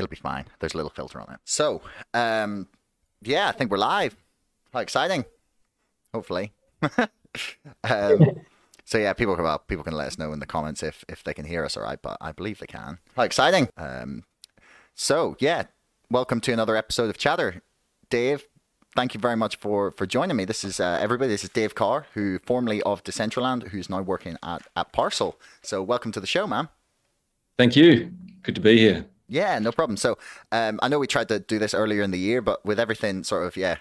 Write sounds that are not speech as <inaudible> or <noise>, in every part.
It'll be fine. There's a little filter on it. So, um, yeah, I think we're live. How exciting! Hopefully. <laughs> um, so yeah, people can well, people can let us know in the comments if if they can hear us all right, but I believe they can. How exciting! Um, so yeah, welcome to another episode of Chatter. Dave, thank you very much for for joining me. This is uh, everybody. This is Dave Carr, who formerly of Decentraland, who's now working at at Parcel. So welcome to the show, man. Thank you. Good to be here. Yeah, no problem. So um, I know we tried to do this earlier in the year, but with everything sort of yeah,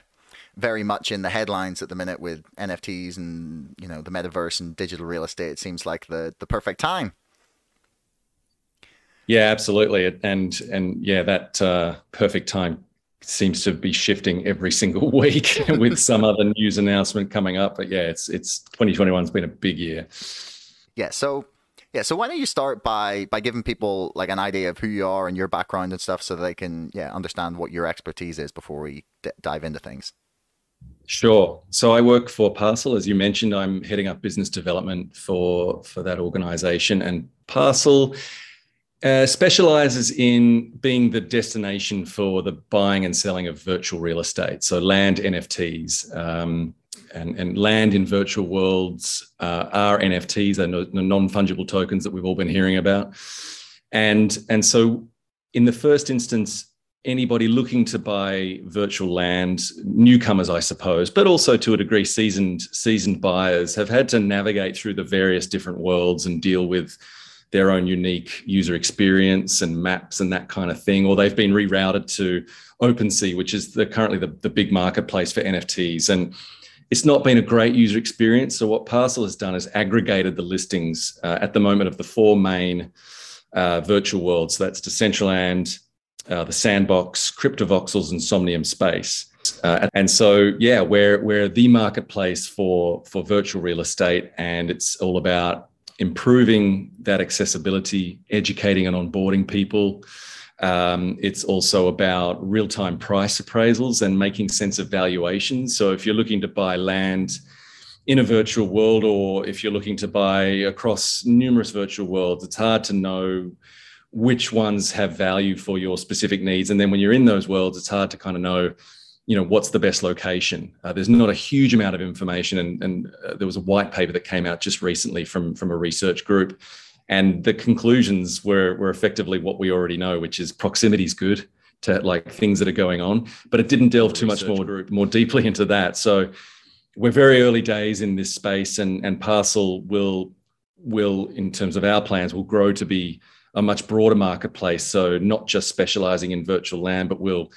very much in the headlines at the minute with NFTs and you know the metaverse and digital real estate, it seems like the the perfect time. Yeah, absolutely, and and yeah, that uh, perfect time seems to be shifting every <laughs> single week <laughs> with some other news announcement coming up. But yeah, it's it's 2021's been a big year. Yeah, so yeah, so why don't you start by by giving people like an idea of who you are and your background and stuff, so they can yeah understand what your expertise is before we d- dive into things. Sure. So I work for Parcel, as you mentioned. I'm heading up business development for for that organisation, and Parcel uh, specializes in being the destination for the buying and selling of virtual real estate, so land NFTs. Um, and, and, land in virtual worlds uh, are NFTs, they're non fungible tokens that we've all been hearing about. And, and so, in the first instance, anybody looking to buy virtual land, newcomers, I suppose, but also to a degree seasoned seasoned buyers, have had to navigate through the various different worlds and deal with their own unique user experience and maps and that kind of thing, or they've been rerouted to OpenSea, which is the, currently the, the big marketplace for NFTs. And it's not been a great user experience. So what Parcel has done is aggregated the listings uh, at the moment of the four main uh, virtual worlds. So that's Decentraland, uh, the Sandbox, Cryptovoxels, and Somnium Space. Uh, and so, yeah, we're we're the marketplace for for virtual real estate, and it's all about improving that accessibility, educating and onboarding people. Um, it's also about real time price appraisals and making sense of valuations. So, if you're looking to buy land in a virtual world, or if you're looking to buy across numerous virtual worlds, it's hard to know which ones have value for your specific needs. And then when you're in those worlds, it's hard to kind of know, you know, what's the best location. Uh, there's not a huge amount of information, and, and uh, there was a white paper that came out just recently from from a research group, and the conclusions were were effectively what we already know, which is proximity is good to like things that are going on, but it didn't delve too much more group. more deeply into that. So we're very early days in this space, and and Parcel will will in terms of our plans will grow to be a much broader marketplace. So not just specializing in virtual land, but we'll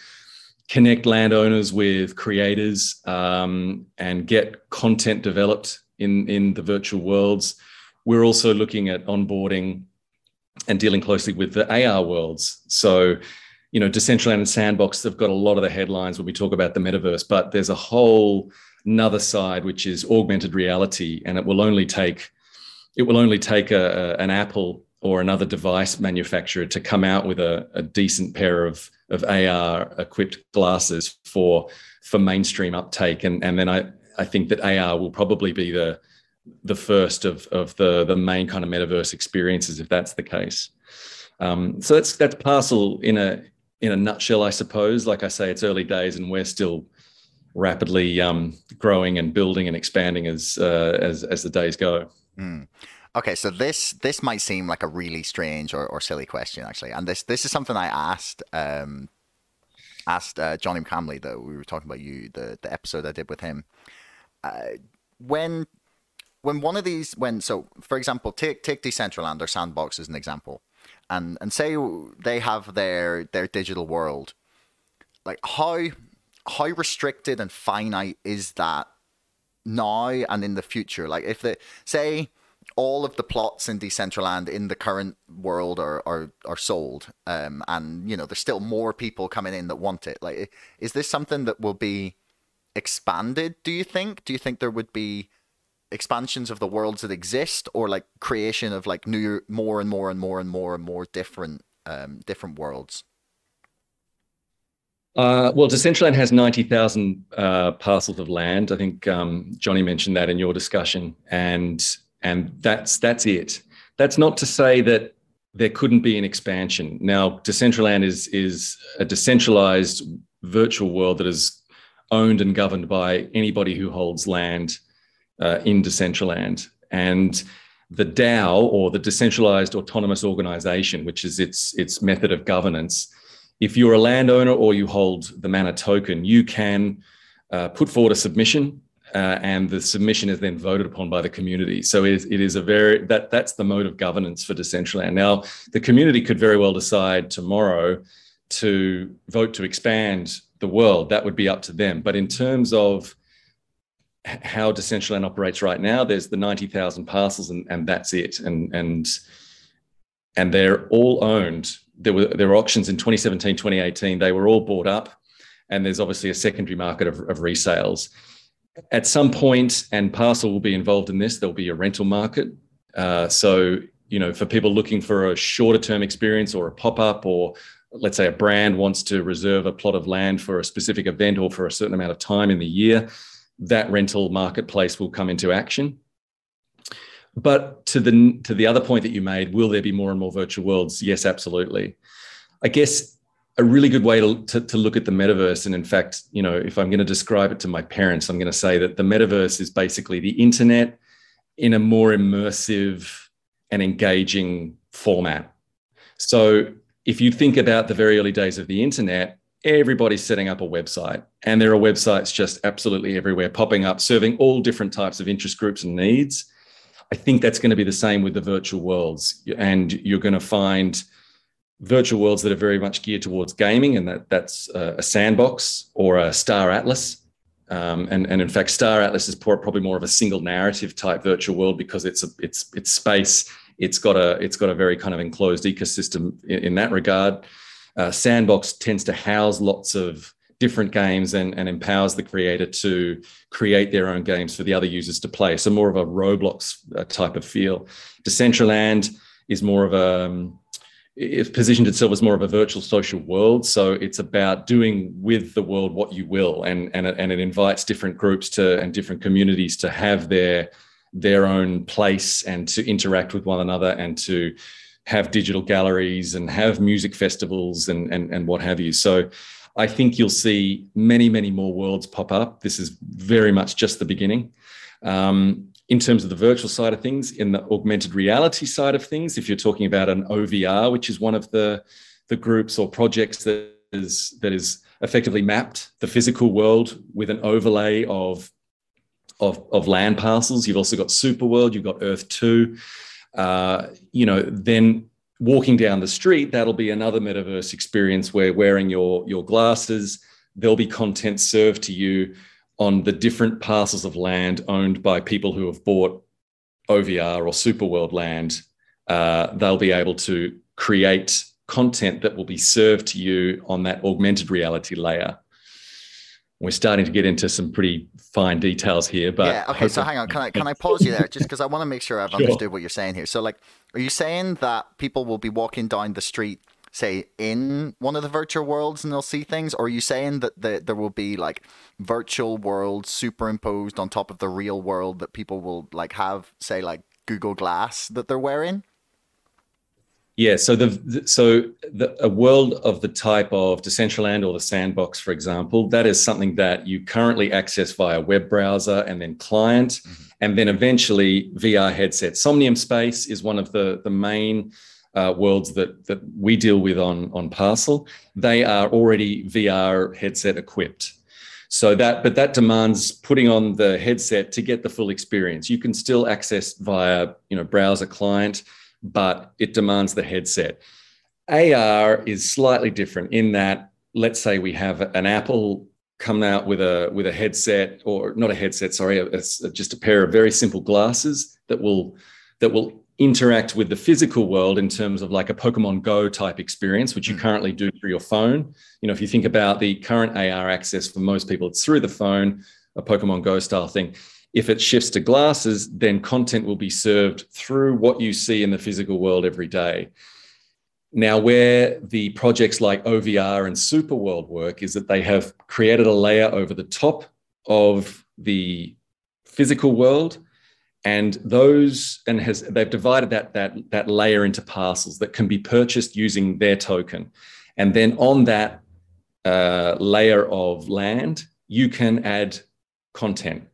connect landowners with creators um, and get content developed in, in the virtual worlds. We're also looking at onboarding and dealing closely with the AR worlds. So, you know, Decentraland and Sandbox, they've got a lot of the headlines when we talk about the metaverse, but there's a whole another side which is augmented reality, and it will only take it will only take a, a, an Apple or another device manufacturer to come out with a, a decent pair of, of AR equipped glasses for for mainstream uptake. And, and then I, I think that AR will probably be the the first of, of the, the main kind of metaverse experiences if that's the case. Um, so that's that's parcel in a in a nutshell, I suppose. Like I say, it's early days and we're still rapidly um, growing and building and expanding as uh, as as the days go. Mm. Okay, so this this might seem like a really strange or, or silly question actually, and this this is something I asked um, asked uh, Johnny Camley though we were talking about you the the episode I did with him. Uh, when when one of these when so for example take take Decentraland or Sandbox as an example, and and say they have their their digital world, like how how restricted and finite is that now and in the future? Like if they say all of the plots in Decentraland in the current world are are, are sold, um, and you know there's still more people coming in that want it. Like, is this something that will be expanded? Do you think? Do you think there would be expansions of the worlds that exist, or like creation of like new, more and more and more and more and more different um, different worlds? Uh, well, Decentraland has 90,000 uh, parcels of land. I think um, Johnny mentioned that in your discussion. And and that's that's it. That's not to say that there couldn't be an expansion. Now, Decentraland is is a decentralized virtual world that is owned and governed by anybody who holds land uh, in Decentraland, and the DAO or the decentralized autonomous organization, which is its its method of governance. If you're a landowner or you hold the Mana token, you can uh, put forward a submission uh, and the submission is then voted upon by the community. So it is, it is a very that that's the mode of governance for Decentraland. Now, the community could very well decide tomorrow to vote to expand the world. That would be up to them. But in terms of how Decentraland operates right now, there's the ninety thousand parcels, and, and that's it. And and and they're all owned. There were there were auctions in 2017, 2018. They were all bought up, and there's obviously a secondary market of, of resales at some point, and Parcel will be involved in this, there'll be a rental market. Uh, so, you know, for people looking for a shorter term experience or a pop up, or let's say a brand wants to reserve a plot of land for a specific event or for a certain amount of time in the year, that rental marketplace will come into action. But to the to the other point that you made, will there be more and more virtual worlds? Yes, absolutely. I guess a really good way to, to, to, look at the metaverse. And in fact, you know, if I'm going to describe it to my parents, I'm going to say that the metaverse is basically the internet in a more immersive and engaging format. So if you think about the very early days of the internet, everybody's setting up a website, and there are websites just absolutely everywhere popping up, serving all different types of interest groups and needs. I think that's going to be the same with the virtual worlds. And you're going to find virtual worlds that are very much geared towards gaming, and that that's a sandbox or a Star Atlas. Um, and, and in fact, Star Atlas is probably more of a single narrative type virtual world because it's a, it's it's space. It's got a it's got a very kind of enclosed ecosystem in, in that regard. Uh, Sandbox tends to house lots of different games and, and empowers the creator to create their own games for the other users to play. So more of a Roblox uh, type of feel. Decentraland is more of a um, positioned itself as more of a virtual social world. So it's about doing with the world what you will, and and it, and it invites different groups to and different communities to have their their own place and to interact with one another and to have digital galleries and have music festivals and and and what have you. So. I think you'll see many, many more worlds pop up. This is very much just the beginning. Um, in terms of the virtual side of things, in the augmented reality side of things, if you're talking about an OVR, which is one of the, the groups or projects that is that is effectively mapped the physical world with an overlay of of, of land parcels. You've also got Superworld, you've got Earth 2. Uh, you know, then walking down the street, that'll be another metaverse experience where wearing your, your glasses, there'll be content served to you on the different parcels of land owned by people who have bought OVR or Superworld land, uh, they'll be able to create content that will be served to you on that augmented reality layer. We're starting to get into some pretty fine details here, but yeah. Okay, so hang on. Can I can I pause you there just because I want to make sure I've <laughs> sure. understood what you're saying here. So, like, are you saying that people will be walking down the street say in one of the virtual worlds and they'll see things or are you saying that the, there will be like virtual worlds superimposed on top of the real world that people will like have say like google glass that they're wearing yeah so the so the, a world of the type of decentraland or the sandbox for example that is something that you currently access via web browser and then client mm-hmm. and then eventually vr headset somnium space is one of the the main uh, worlds that that we deal with on on Parcel, they are already VR headset equipped. So that, but that demands putting on the headset to get the full experience. You can still access via you know browser client, but it demands the headset. AR is slightly different in that, let's say we have an Apple come out with a with a headset or not a headset, sorry, it's just a pair of very simple glasses that will that will interact with the physical world in terms of like a Pokemon Go type experience, which you mm. currently do through your phone. You know, if you think about the current AR access for most people, it's through the phone, a Pokemon Go style thing. If it shifts to glasses, then content will be served through what you see in the physical world every day. Now, where the projects like OVR and Superworld work is that they have created a layer over the top of the physical world and those and has they've divided that that that layer into parcels that can be purchased using their token and then on that uh, layer of land you can add content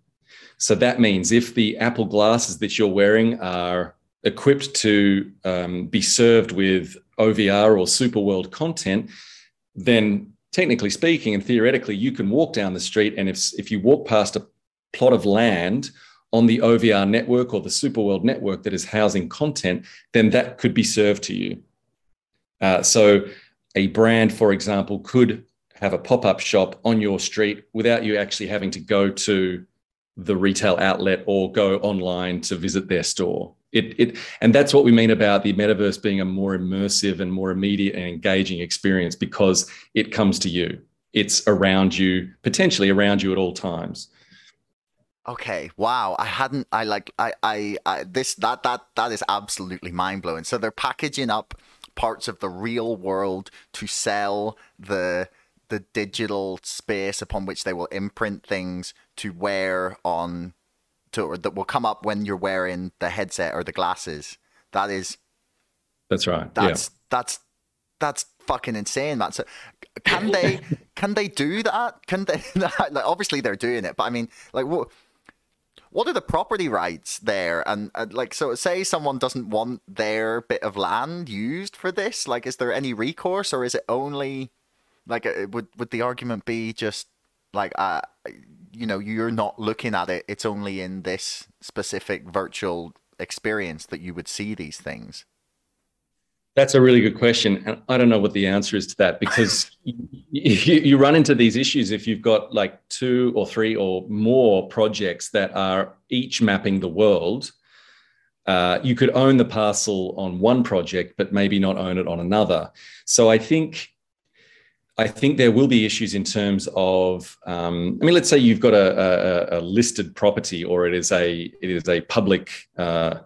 so that means if the apple glasses that you're wearing are equipped to um, be served with ovr or Superworld content then technically speaking and theoretically you can walk down the street and if if you walk past a plot of land on the OVR network or the Superworld network that is housing content, then that could be served to you. Uh, so, a brand, for example, could have a pop up shop on your street without you actually having to go to the retail outlet or go online to visit their store. It, it, and that's what we mean about the metaverse being a more immersive and more immediate and engaging experience because it comes to you. It's around you, potentially around you at all times. Okay. Wow. I hadn't. I like. I. I. I this. That. That. That is absolutely mind blowing. So they're packaging up parts of the real world to sell the the digital space upon which they will imprint things to wear on to or that will come up when you're wearing the headset or the glasses. That is. That's right. That's yeah. that's that's fucking insane, man. So can they <laughs> can they do that? Can they? <laughs> like, obviously they're doing it, but I mean, like what? what are the property rights there? And, and, like, so say someone doesn't want their bit of land used for this. Like, is there any recourse, or is it only like uh, would would the argument be just like uh, you know, you're not looking at it. It's only in this specific virtual experience that you would see these things. That's a really good question. And I don't know what the answer is to that because <laughs> you, you, run into these issues if you've got like two or three or more projects that are each mapping the world. Uh, you could own the parcel on one project, but maybe not own it on another. So I think I think there will be issues in terms of, um, I mean, let's say you've got a, a, a, listed property or it is a it is a public uh,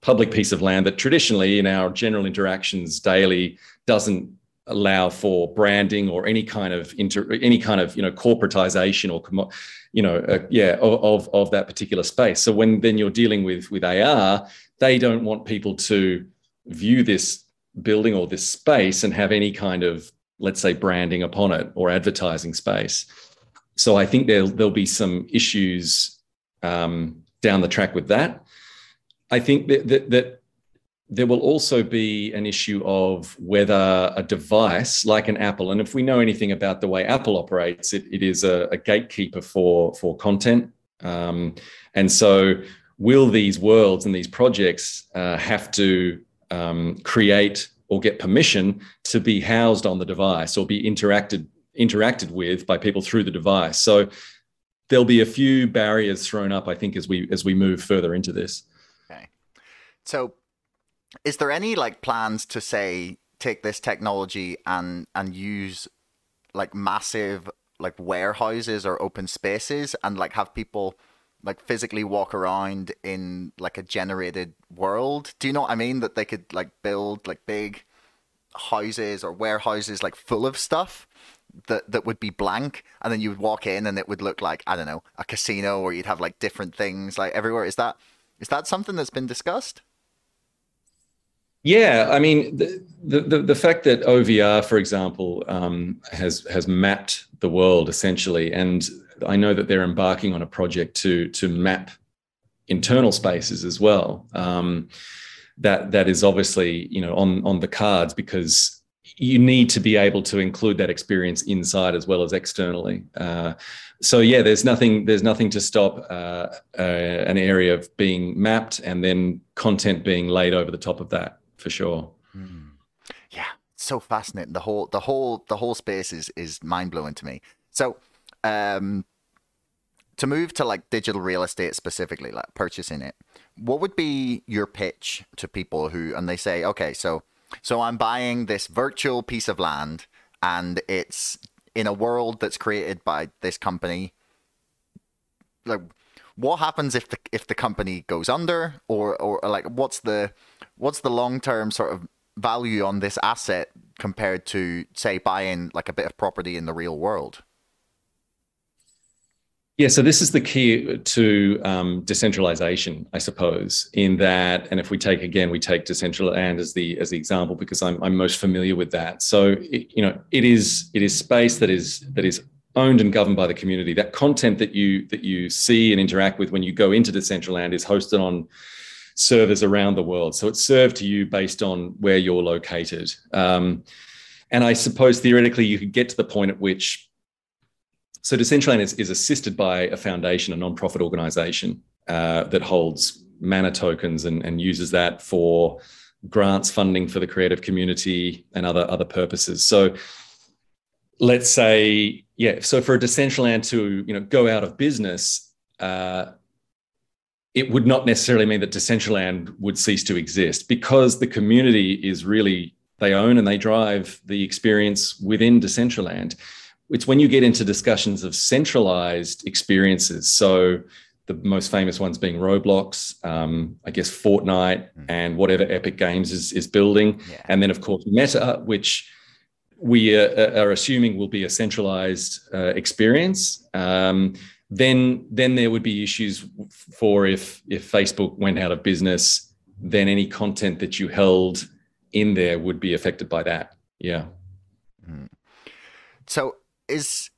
public piece of land that traditionally in our general interactions daily doesn't allow for branding or any kind of inter, any kind of you know corporatization or you know uh, yeah of, of that particular space. So when then you're dealing with with AR they don't want people to view this building or this space and have any kind of let's say branding upon it or advertising space so i think there'll there'll be some issues um, down the track with that I think that, that, that there will also be an issue of whether a device like an Apple, and if we know anything about the way Apple operates, it, it is a, a, gatekeeper for, for content. Um, and so, will these worlds and these projects uh, have to um, create or get permission to be housed on the device or be interacted interacted with by people through the device? So, there'll be a few barriers thrown up, I think, as we as we move further into this. Okay. So, is there any like plans to say take this technology and and use like massive like warehouses or open spaces and like have people like physically walk around in like a generated world? Do you know what I mean? That they could like build like big houses or warehouses like full of stuff that that would be blank and then you would walk in and it would look like I don't know a casino or you'd have like different things like everywhere is that is that something that's been discussed yeah, I mean the, the the fact that OVR, for example, um, has has mapped the world essentially, and I know that they're embarking on a project to to map internal spaces as well. Um, that that is obviously you know on on the cards because you need to be able to include that experience inside as well as externally. Uh, so yeah, there's nothing there's nothing to stop uh, uh, an area of being mapped and then content being laid over the top of that for sure. Mm. Yeah, so fascinating. The whole the whole the whole space is is mind blowing to me. So, um, to move to like digital real estate specifically, like purchasing it, what would be your pitch to people who and they say, okay, so so I'm buying this virtual piece of land and it's in a world that's created by this company. Like, what happens if the if the company goes under, or or like what's the what's the long term sort of value on this asset compared to say buying like a bit of property in the real world? Yeah, so this is the key to um, decentralization, I suppose. In that, and if we take again, we take Decentraland as the as the example because I'm, I'm most familiar with that. So it, you know, it is it is space that is that is owned and governed by the community. That content that you that you see and interact with when you go into Decentraland is hosted on servers around the world. So it's served to you based on where you're located. Um, and I suppose theoretically, you could get to the point at which so Decentraland is, is assisted by a foundation, a non-profit organization uh, that holds mana tokens and, and uses that for grants funding for the creative community and other other purposes. So let's say, yeah, so for a Decentraland to you know go out of business, uh, it would not necessarily mean that Decentraland would cease to exist because the community is really they own and they drive the experience within Decentraland it's when you get into discussions of centralized experiences. So the most famous ones being Roblox, um, I guess Fortnite, mm. and whatever Epic Games is is building, yeah. and then of course Meta, which we uh, are assuming will be a centralized uh, experience. Um, then then there would be issues for if if Facebook went out of business, then any content that you held in there would be affected by that. Yeah. Mm. So is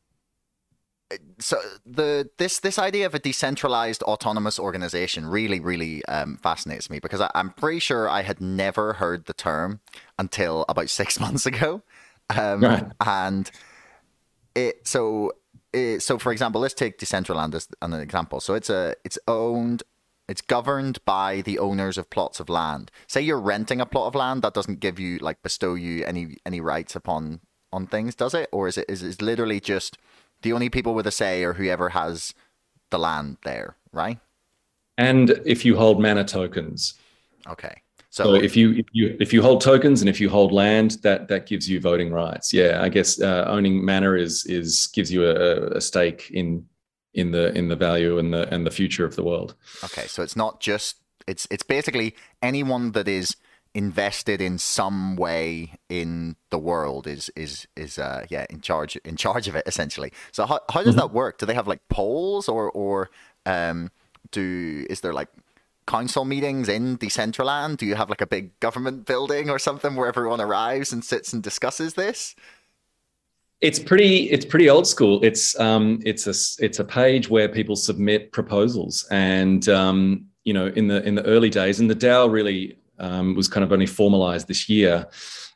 so the this this idea of a decentralized autonomous organization really really um, fascinates me because I, am pretty sure I had never heard the term until about <laughs> six months ago, um, right. and it so it, so for example let's take Decentraland as an example. So it's a it's owned it's governed by the owners of plots of land. Say you're renting a plot of land that doesn't give you like bestow you any any rights upon on things, does it? Or is it is it literally just the only people with a say or whoever has the land there, right? And if you hold mana tokens. Okay. So, so, if you if you if you hold tokens and if you hold land, that that gives you voting rights. Yeah, I guess uh, owning mana is is gives you a, a stake in in the in the value and the and the future of the world. Okay, so it's not just it's it's basically anyone that is invested in some way in the world is is is uh yeah in charge in charge of it essentially. So how, how does mm-hmm. that work? Do they have like polls or or um do is there like council meetings in decentraland? Do you have like a big government building or something where everyone arrives and sits and discusses this? It's pretty it's pretty old school. It's um it's a it's a page where people submit proposals. And um you know in the in the early days and the dao really um, was kind of only formalized this year.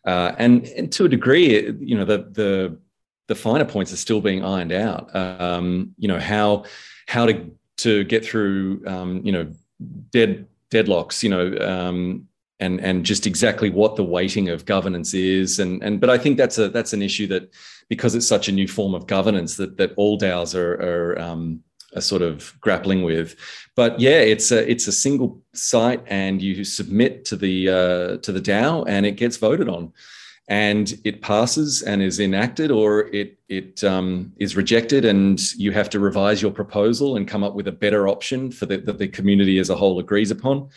Uh, and, and, to a degree, you know, the, the, the finer points are still being ironed out. Um, you know, how, how to, to get through, um, you know, dead deadlocks, you know, um, and and just exactly what the weighting of governance is and and but I think that's a that's an issue that because it's such a new form of governance that that all DAOs are, are um, are sort of grappling with. But yeah, it's a it's a single site, and you submit to the uh, to the DAO, and it gets voted on, and it passes and is enacted, or it it um, is rejected, and you have to revise your proposal and come up with a better option for the, that the community as a whole agrees upon,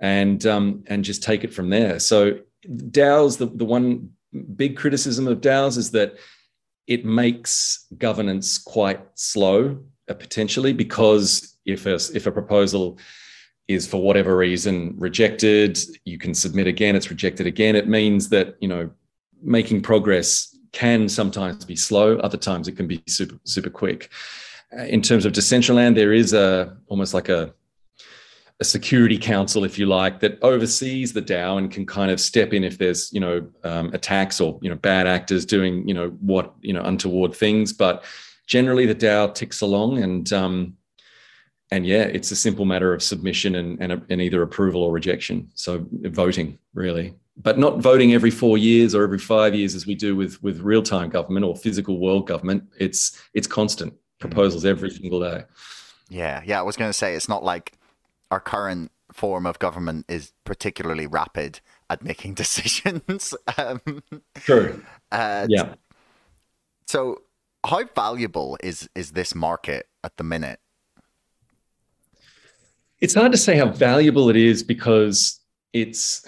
and um, and just take it from there. So DAOs, the the one big criticism of DAOs is that it makes governance quite slow potentially because if a, if a proposal is for whatever reason rejected you can submit again it's rejected again it means that you know making progress can sometimes be slow other times it can be super super quick uh, in terms of decentraland there is a almost like a a security council, if you like, that oversees the DAO and can kind of step in if there's, you know, um, attacks or you know bad actors doing, you know, what you know untoward things. But generally the DAO ticks along and um, and yeah, it's a simple matter of submission and, and, and either approval or rejection. So voting really, but not voting every four years or every five years as we do with with real time government or physical world government. It's it's constant proposals every single day. Yeah, yeah. I was going to say it's not like our current form of government is particularly rapid at making <laughs> decisions. um, True. Uh, yeah. So how valuable is is this market at the minute? It's hard to say how valuable it is because it's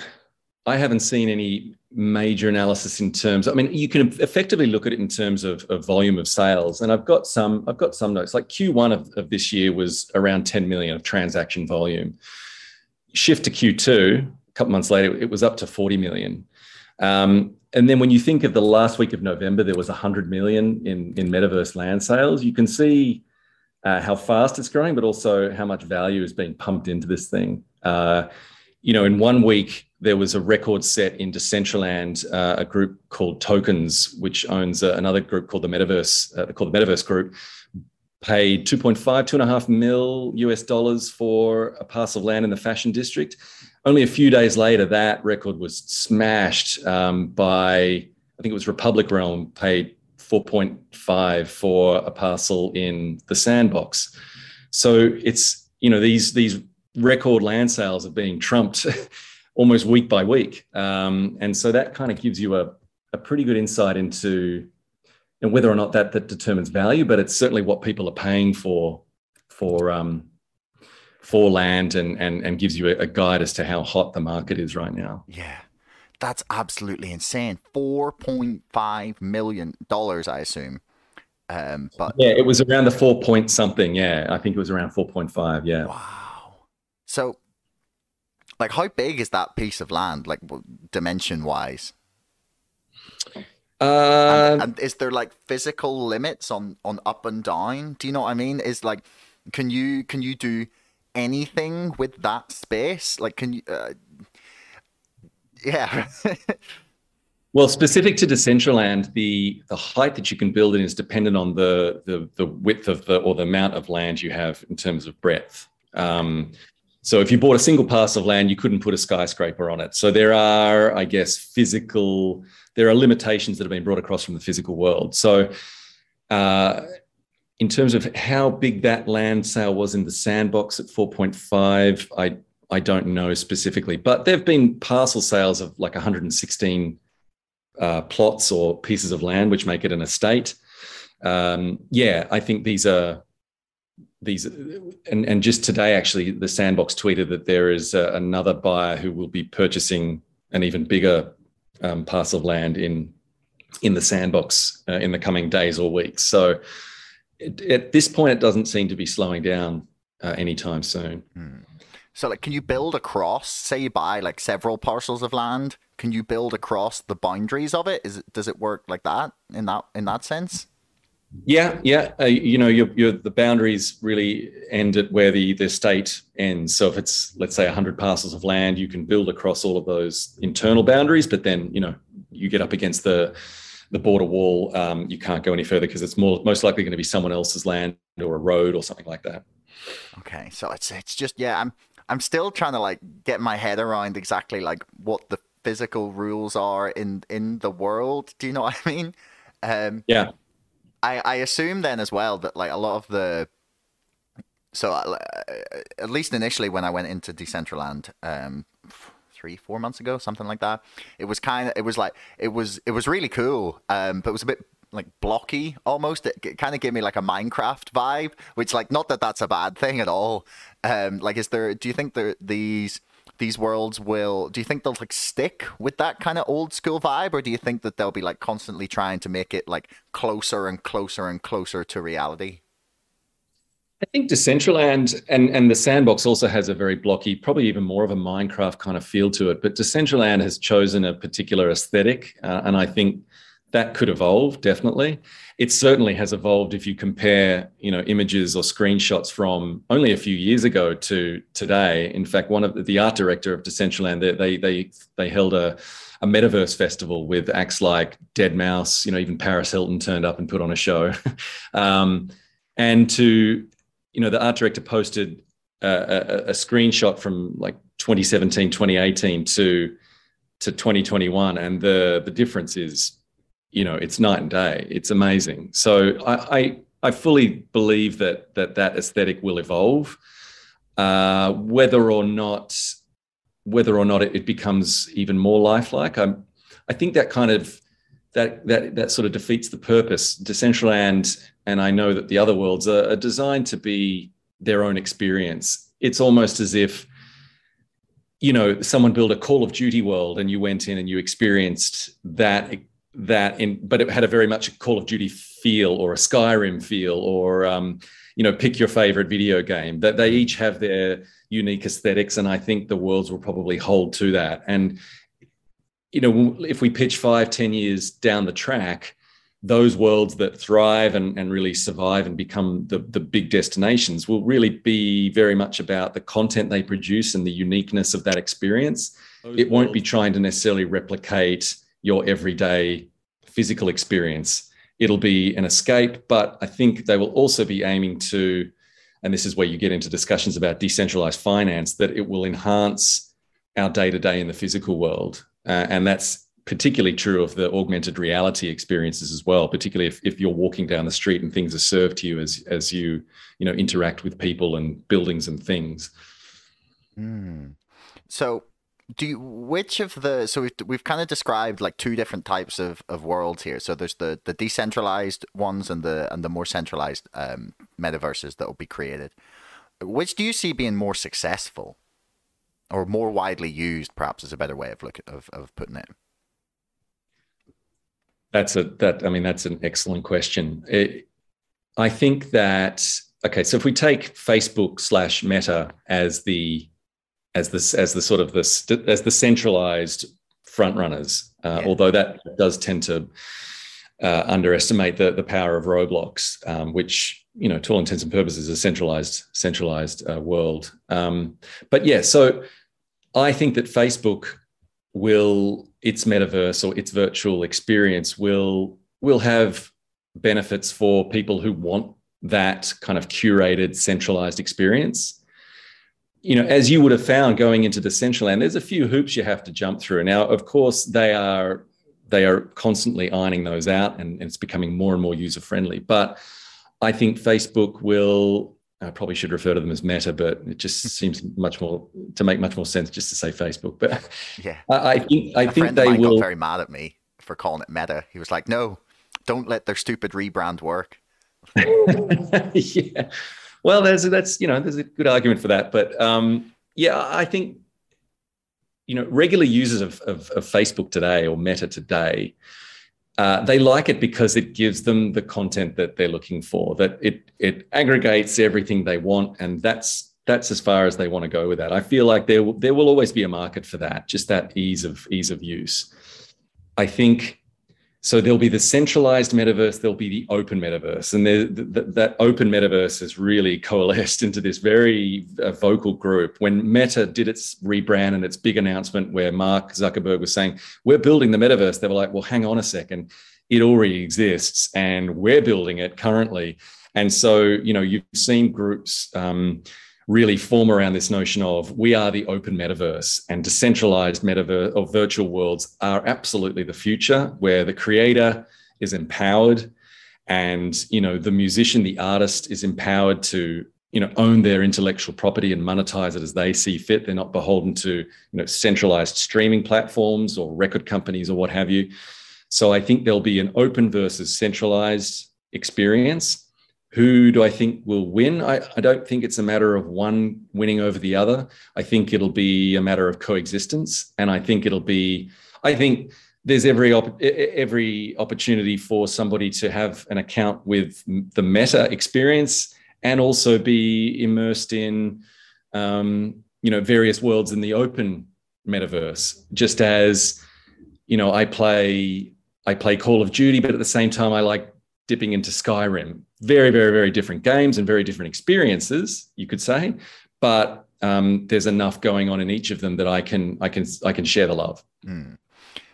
I haven't seen any major analysis in terms. I mean, you can effectively look at it in terms of, of volume of sales. And I've got some. I've got some notes. Like Q1 of, of this year was around 10 million of transaction volume. Shift to Q2, a couple months later, it was up to 40 million. Um, and then when you think of the last week of November, there was 100 million in in metaverse land sales. You can see uh, how fast it's growing, but also how much value is being pumped into this thing. Uh, you know, in one week, there was a record set in Decentraland, uh, a group called Tokens, which owns uh, another group called the Metaverse, uh, called the Metaverse Group, paid 2.5, two and a half mil US dollars for a parcel of land in the fashion district. Only a few days later, that record was smashed um, by, I think it was Republic Realm paid 4.5 for a parcel in the sandbox. So it's, you know, these, these record land sales are being trumped <laughs> almost week by week. Um, and so that kind of gives you a, a pretty good insight into and whether or not that, that determines value, but it's certainly what people are paying for for um, for land and, and and gives you a, a guide as to how hot the market is right now. Yeah. That's absolutely insane. Four point five million dollars, I assume. Um, but yeah, it was around the four point something. Yeah, I think it was around four point five. Yeah. Wow. So like, how big is that piece of land, like dimension wise? Uh, and, and, is there like physical limits on on up and down? Do you know what I mean? Is like, can you can you do anything with that space? Like, can you? Uh, yeah. <laughs> well, specific to Decentraland, the the height that you can build in is dependent on the the the width of the or the amount of land you have in terms of breadth. Um, so if you bought a single parcel of land, you couldn't put a skyscraper on it. So there are, I guess, physical, there are limitations that have been brought across from the physical world. So uh, in terms of how big that land sale was in the sandbox at 4.5, I I don't know specifically, but there have been parcel sales of like 116 uh, plots or pieces of land, which make it an estate. Um, yeah, I think these are these and, and just today actually the sandbox tweeted that there is uh, another buyer who will be purchasing an even bigger um, parcel of land in in the sandbox uh, in the coming days or weeks so it, at this point it doesn't seem to be slowing down uh, anytime soon hmm. so like can you build across say you buy like several parcels of land can you build across the boundaries of it is it does it work like that in that in that sense yeah, yeah. Uh, you know, you're, you're, the boundaries really end at where the, the state ends. So if it's, let's say, 100 parcels of land, you can build across all of those internal boundaries, but then, you know, you get up against the the border wall, um, you can't go any further because it's more most likely going to be someone else's land or a road or something like that. Okay, so it's it's just yeah, I'm I'm still trying to like get my head around exactly like what the physical rules are in in the world. Do you know <laughs> what I mean? Um, yeah. I, I assume then as well that like a lot of the so uh, at least initially when I went into Decentraland um three four months ago something like that. It was kind of it was like it was it was really cool um but it was a bit like blocky almost. It, it kind of gave me like a minecraft vibe which like not that that's a bad thing at all. Um like is there do you think there these these worlds will do you think they'll like stick with that kind of old school vibe or do you think that they'll be like constantly trying to make it like closer and closer and closer to reality I think Decentraland and, and the sandbox also has a very blocky, probably even more of a Minecraft kind of feel to it. But Decentraland has chosen a particular aesthetic, uh, and I think that could evolve definitely it certainly has evolved if you compare you know images or screenshots from only a few years ago to today in fact one of the, the art director of decentraland they they they, they held a a metaverse festival with acts like deadmau5, you know even paris hilton turned up and put on a show <laughs> um, and to you know the art director posted a, a, a screenshot from like 2017 2018 to to 2021 and the the difference is you know it's night and day. It's amazing. So i i, I fully believe that that that aesthetic will evolve. Uh, whether or not whether or not it, it becomes even more lifelike I'm i think that kind of that that that sort of defeats the purpose. Decentraland and i know that the other worlds are, are designed to be their own experience it's almost as if you know, someone built a Call of Duty world and you went in and you experienced that that in, but it had a very much a Call of Duty feel or a Skyrim feel or um, you know, pick your favorite video game. That they each have their unique aesthetics, and I think the worlds will probably hold to that. And you know, if we pitch five, ten years down the track, those worlds that thrive and, and really survive and become the, the big destinations will really be very much about the content they produce and the uniqueness of that experience. Those it won't be trying to necessarily replicate your everyday physical experience. It'll be an escape, but I think they will also be aiming to, and this is where you get into discussions about decentralized finance, that it will enhance our day to day in the physical world. Uh, and that's particularly true of the augmented reality experiences as well particularly if, if you're walking down the street and things are served to you as as you you know interact with people and buildings and things. Mm. so do you, which of the so we've, we've kind of described like two different types of, of worlds here. So there's the the decentralized ones and the and the more centralized um, metaverses that will be created. Which do you see being more successful or more widely used perhaps is a better way of look of, of putting it that's a that I mean that's an excellent question. It, I think that okay, so if we take Facebook slash Meta as the as this as the sort of the as the centralized front runners, uh, yeah. although that does tend to uh, underestimate the the power of Roblox, um, which you know, to all intents and purposes, is a centralized centralized uh, world. Um, but yeah, so I think that Facebook will its metaverse or its virtual experience will will have benefits for people who want that kind of curated centralized experience. You know as you would have found going into Decentraland there's a few hoops you have to jump through. Now of course they are they are constantly ironing those out and, and it's becoming more and more user friendly but i think facebook will I probably should refer to them as Meta, but it just <laughs> seems much more to make much more sense just to say Facebook. But yeah, <laughs> I, I think I A think they will. Got very mad at me for calling it Meta. He was like, "No, don't let their stupid rebrand work." <laughs> yeah, well, there's that's you know there's a good argument for that, but um, yeah, I think you know regular users of, of, of Facebook today or Meta today uh, they like it because it gives them the content that they're looking for. That it it aggregates everything they want, and that's that's as far as they want to go with that. I feel like there there will always be a market for that, just that ease of ease of use. I think so. There'll be the centralized metaverse. There'll be the open metaverse, and the, the, that open metaverse has really <laughs> coalesced into this very uh, vocal group. When Meta did its rebrand and its big announcement, where Mark Zuckerberg was saying we're building the metaverse, they were like, "Well, hang on a second, it already exists, and we're building it currently." And so, you know, you've seen groups. Um, really form around this notion of we are the open metaverse and decentralized metaverse or virtual worlds are absolutely the future where the creator is empowered and you know the musician the artist is empowered to you know own their intellectual property and monetize it as they see fit. They're not beholden to you know centralized streaming platforms or record companies or what have you. So i think there'll be an open versus centralized experience who do I think will win? I, I, don't think it's a matter of one winning over the other. I think it'll be a matter of coexistence, and I think it'll be. I think there's every op- every opportunity for somebody to have an account with the Meta experience and also be immersed in, um, you know, various worlds in the open metaverse. Just as, you know, I play I play Call of Duty, but at the same time I like dipping into Skyrim. Very, very, very different games and very different experiences, you could say. But um, there's enough going on in each of them that I can, I can, I can share the love. Mm.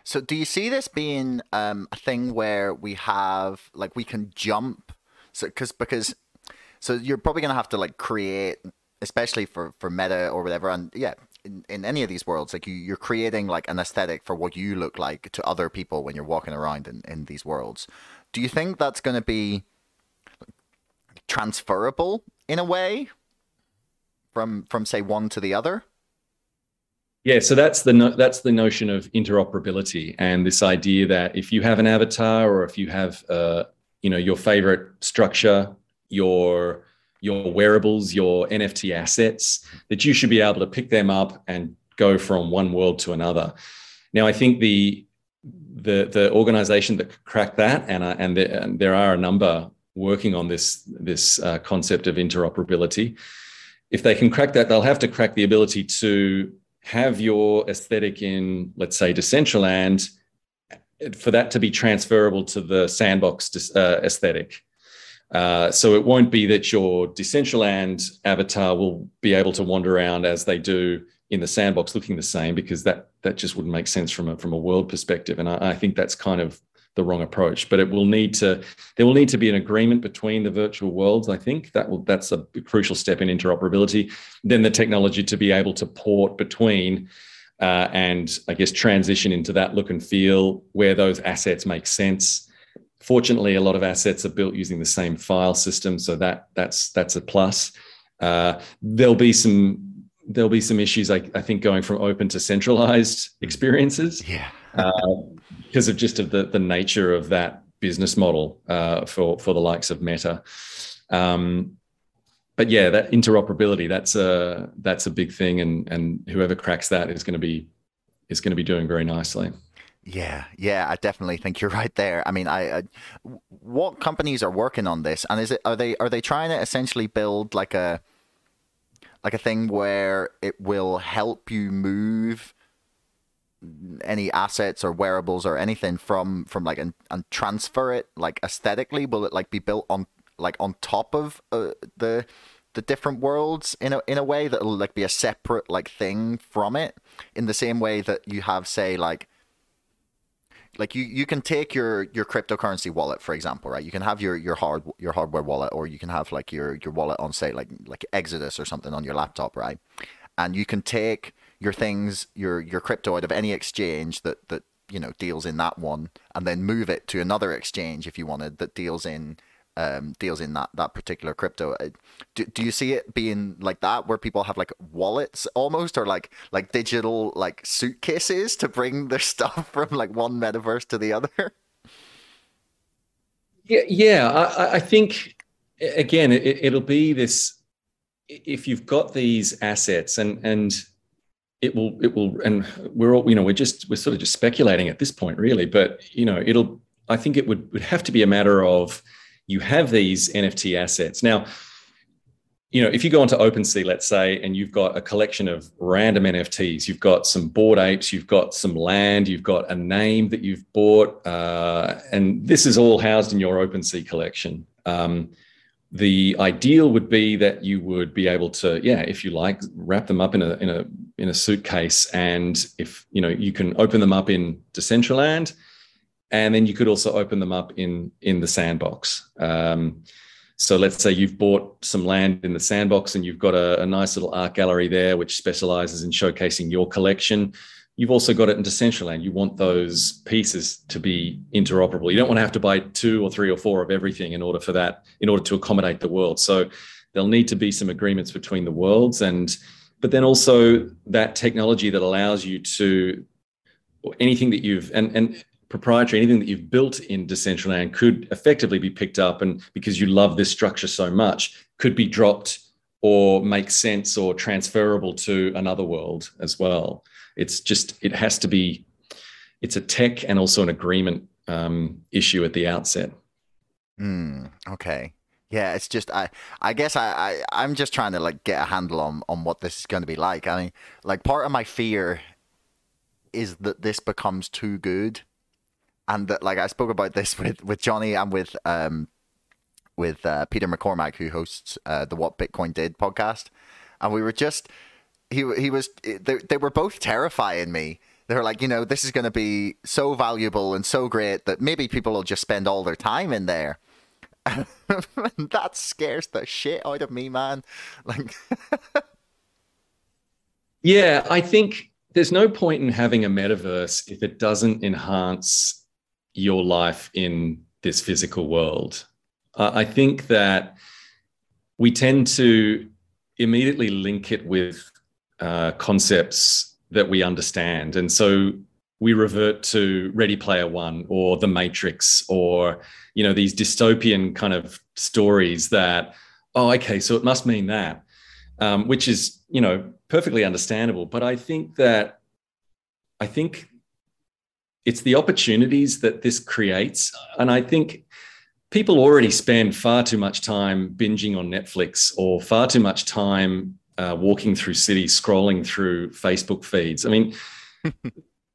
So, do you see this being um, a thing where we have, like, we can jump? So, because because, so you're probably gonna have to like create, especially for for meta or whatever, and yeah, in, in any of these worlds, like you, you're creating like an aesthetic for what you look like to other people when you're walking around in, in these worlds. Do you think that's going to be transferable in a way from from say one to the other? Yeah, so that's the no, that's the notion of interoperability and this idea that if you have an avatar or if you have uh, you know your favorite structure, your your wearables, your NFT assets, that you should be able to pick them up and go from one world to another. Now, I think the the the organization that could crack that, and uh, and, there, and there are a number working on this this uh, concept of interoperability. If they can crack that, they'll have to crack the ability to have your aesthetic in, let's say, Decentraland, for that to be transferable to the sandbox uh, aesthetic. Uh, so it won't be that your Decentraland avatar will be able to wander around as they do in the sandbox looking the same because that that just wouldn't make sense from a from a world perspective. And I, I think that's kind of the wrong approach. But it will need to there will need to be an agreement between the virtual worlds. I think that will that's a crucial step in interoperability. Then the technology to be able to port between uh, and I guess transition into that look and feel where those assets make sense. Fortunately, a lot of assets are built using the same file system, so that that's that's a plus. Uh, there'll be some there'll be some issues, I, I, think, going from open to centralized experiences. Yeah. uh, because of just of the, the nature of that business model uh, for, for the likes of Meta. Um, but yeah, that interoperability, that's a, that's a big thing. And, and whoever cracks that is going to be, is going to be doing very nicely. Yeah, yeah, I definitely think you're right there. I mean, I, I, what companies are working on this, and is it are they are they trying to essentially build like a like a thing where it will help you move any assets or wearables or anything from from like and, and transfer it like aesthetically? Will it like be built on like on top of uh, the the different worlds in a in a way that'll like be a separate like thing from it? In the same way that you have say like like you you can take your your cryptocurrency wallet for example right? You can have your your hard your hardware wallet or you can have like your your wallet on say like like exodus or something on your laptop right? And you can take your things your your crypto out of any exchange that that you know deals in that one and then move it to another exchange if you wanted that deals in um, deals in that that particular crypto. Uh, do, do you see it being like that, where people have like wallets almost, or like like digital like suitcases to bring their <laughs> stuff from like one metaverse to the other? Yeah, yeah. I, I think again, it, it'll be this. If you've got these assets, and and it will it will, and we're all you know we're just we're sort of just speculating at this point, really. But you know, it'll. I think it would would have to be a matter of you have these NFT assets. Now, you know, if you go onto OpenSea, let's say, and you've got a collection of random NFTs, you've got some bored apes, you've got some land, you've got a name that you've bought, uh, and this is all housed in your OpenSea collection. Um, the ideal would be that you would be able to, yeah, if you like, wrap them up in a in a in a suitcase, and if you know, you can open them up in Decentraland and then you could also open them up in in the sandbox. Um, so let's say you've bought some land in the sandbox and you've got a, a, nice little art gallery there, which specializes in showcasing your collection. You've also got it in Decentraland. You want those pieces to be interoperable. You don't want to have to buy two or three or four of everything in order for that, in order to accommodate the world. So there'll need to be some agreements between the worlds and but then also that technology that allows you to anything that you've and and proprietary, anything that you've built in Decentraland could effectively be picked up and because you love this structure so much, could be dropped or make sense or transferable to another world as well. It's just, it has to be, it's a tech and also an agreement um, issue at the outset. Mm, okay. Yeah, it's just I I guess I, I I'm just trying to like get a handle on on what this is going to be like. I mean, like part of my fear is that this becomes too good and that like I spoke about this <laughs> with with Johnny and with um with uh, Peter McCormack who hosts uh, the What Bitcoin Did podcast, and we were just he he was they they were both terrifying me. They were like, you know, this is going to be so valuable and so great that maybe people will just spend all their time in there. <laughs> that scares the shit out of me, man. Like, <laughs> yeah, I think there's no point in having a metaverse if it doesn't enhance your life in this physical world. Uh, I think that we tend to immediately link it with uh, concepts that we understand. And so we revert to Ready Player One or The Matrix or, you know, these dystopian kind of stories that, oh, okay, so it must mean that. um, which is you know perfectly understandable. But I think that I think it's the opportunities that this creates, and I think people already spend far too much time binging on Netflix or far too much time uh, walking through cities, scrolling through Facebook feeds. I mean. <laughs>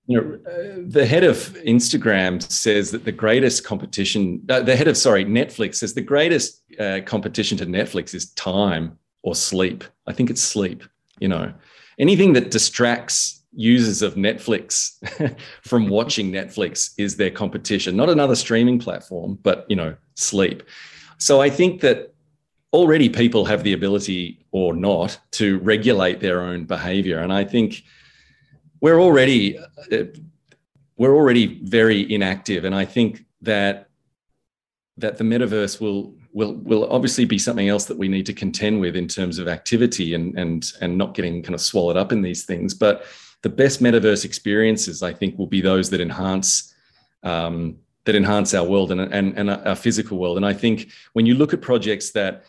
you know, uh, the head of Instagram says that the greatest competition, uh, the head of, sorry, Netflix says the greatest uh, competition to Netflix is time or sleep. I think it's sleep, you know, anything that distracts users of Netflix <laughs> from watching Netflix is their competition, not another streaming platform, but, you know, sleep. So I think that already people have the ability or not to regulate their own behavior. And I think, we're already uh, we're already very inactive, and I think that that the metaverse will will will obviously be something else that we need to contend with in terms of activity and and and not getting kind of swallowed up in these things. But the best metaverse experiences, I think, will be those that enhance um, that enhance our world and, and and our physical world. And I think when you look at projects that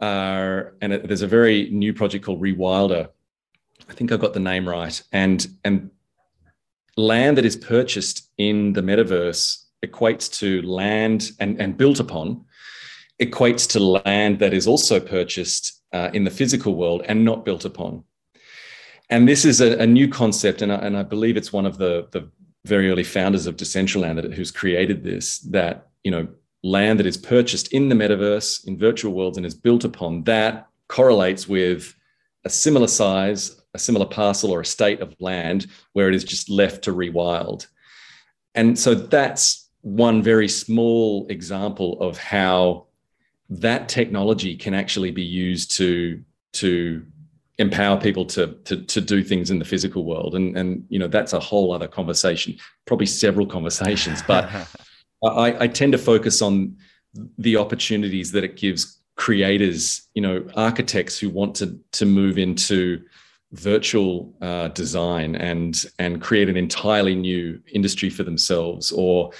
are and there's a very new project called Rewilder I think I got the name right. And and land that is purchased in the metaverse equates to land and, and built upon equates to land that is also purchased uh, in the physical world and not built upon. And this is a, a new concept, and I, and I believe it's one of the, the very early founders of Decentraland who's created this. That you know, land that is purchased in the metaverse in virtual worlds and is built upon that correlates with a similar size a similar parcel or a state of land where it is just left to rewild. And so that's one very small example of how that technology can actually be used to to empower people to, to, to do things in the physical world. And, and, you know, that's a whole other conversation, probably several conversations, but <laughs> I, I tend to focus on the opportunities that it gives creators, you know, architects who want to, to move into virtual uh, design and and create an entirely new industry for themselves or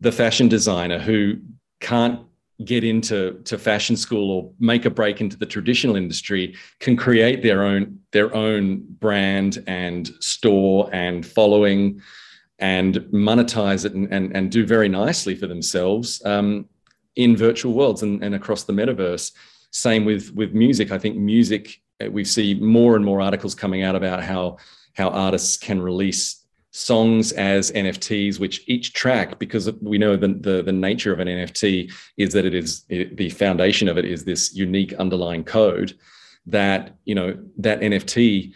the fashion designer who can't get into to fashion school or make a break into the traditional industry can create their own their own brand and store and following and monetize it and, and, and do very nicely for themselves um, in virtual worlds and, and across the metaverse. Same with with music. I think music we see more and more articles coming out about how how artists can release songs as NFTs, which each track, because we know the, the, the nature of an NFT is that it is it, the foundation of it is this unique underlying code that you know that NFT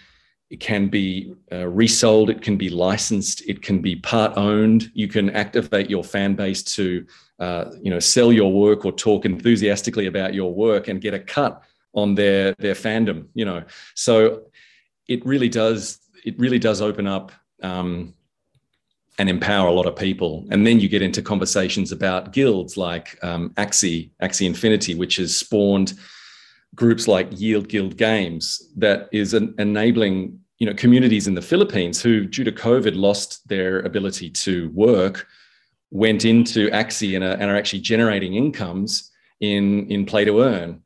it can be uh, resold, it can be licensed, it can be part owned. You can activate your fan base to uh, you know sell your work or talk enthusiastically about your work and get a cut on their their fandom you know. So it really does it really does open up um, and empower a lot of people. And then you get into conversations about guilds like um, axie axie infinity which has spawned groups like yield guild games that is an, enabling you know communities in the philippines who due to covid lost their ability to work went into axie and are, and are actually generating incomes in in play to earn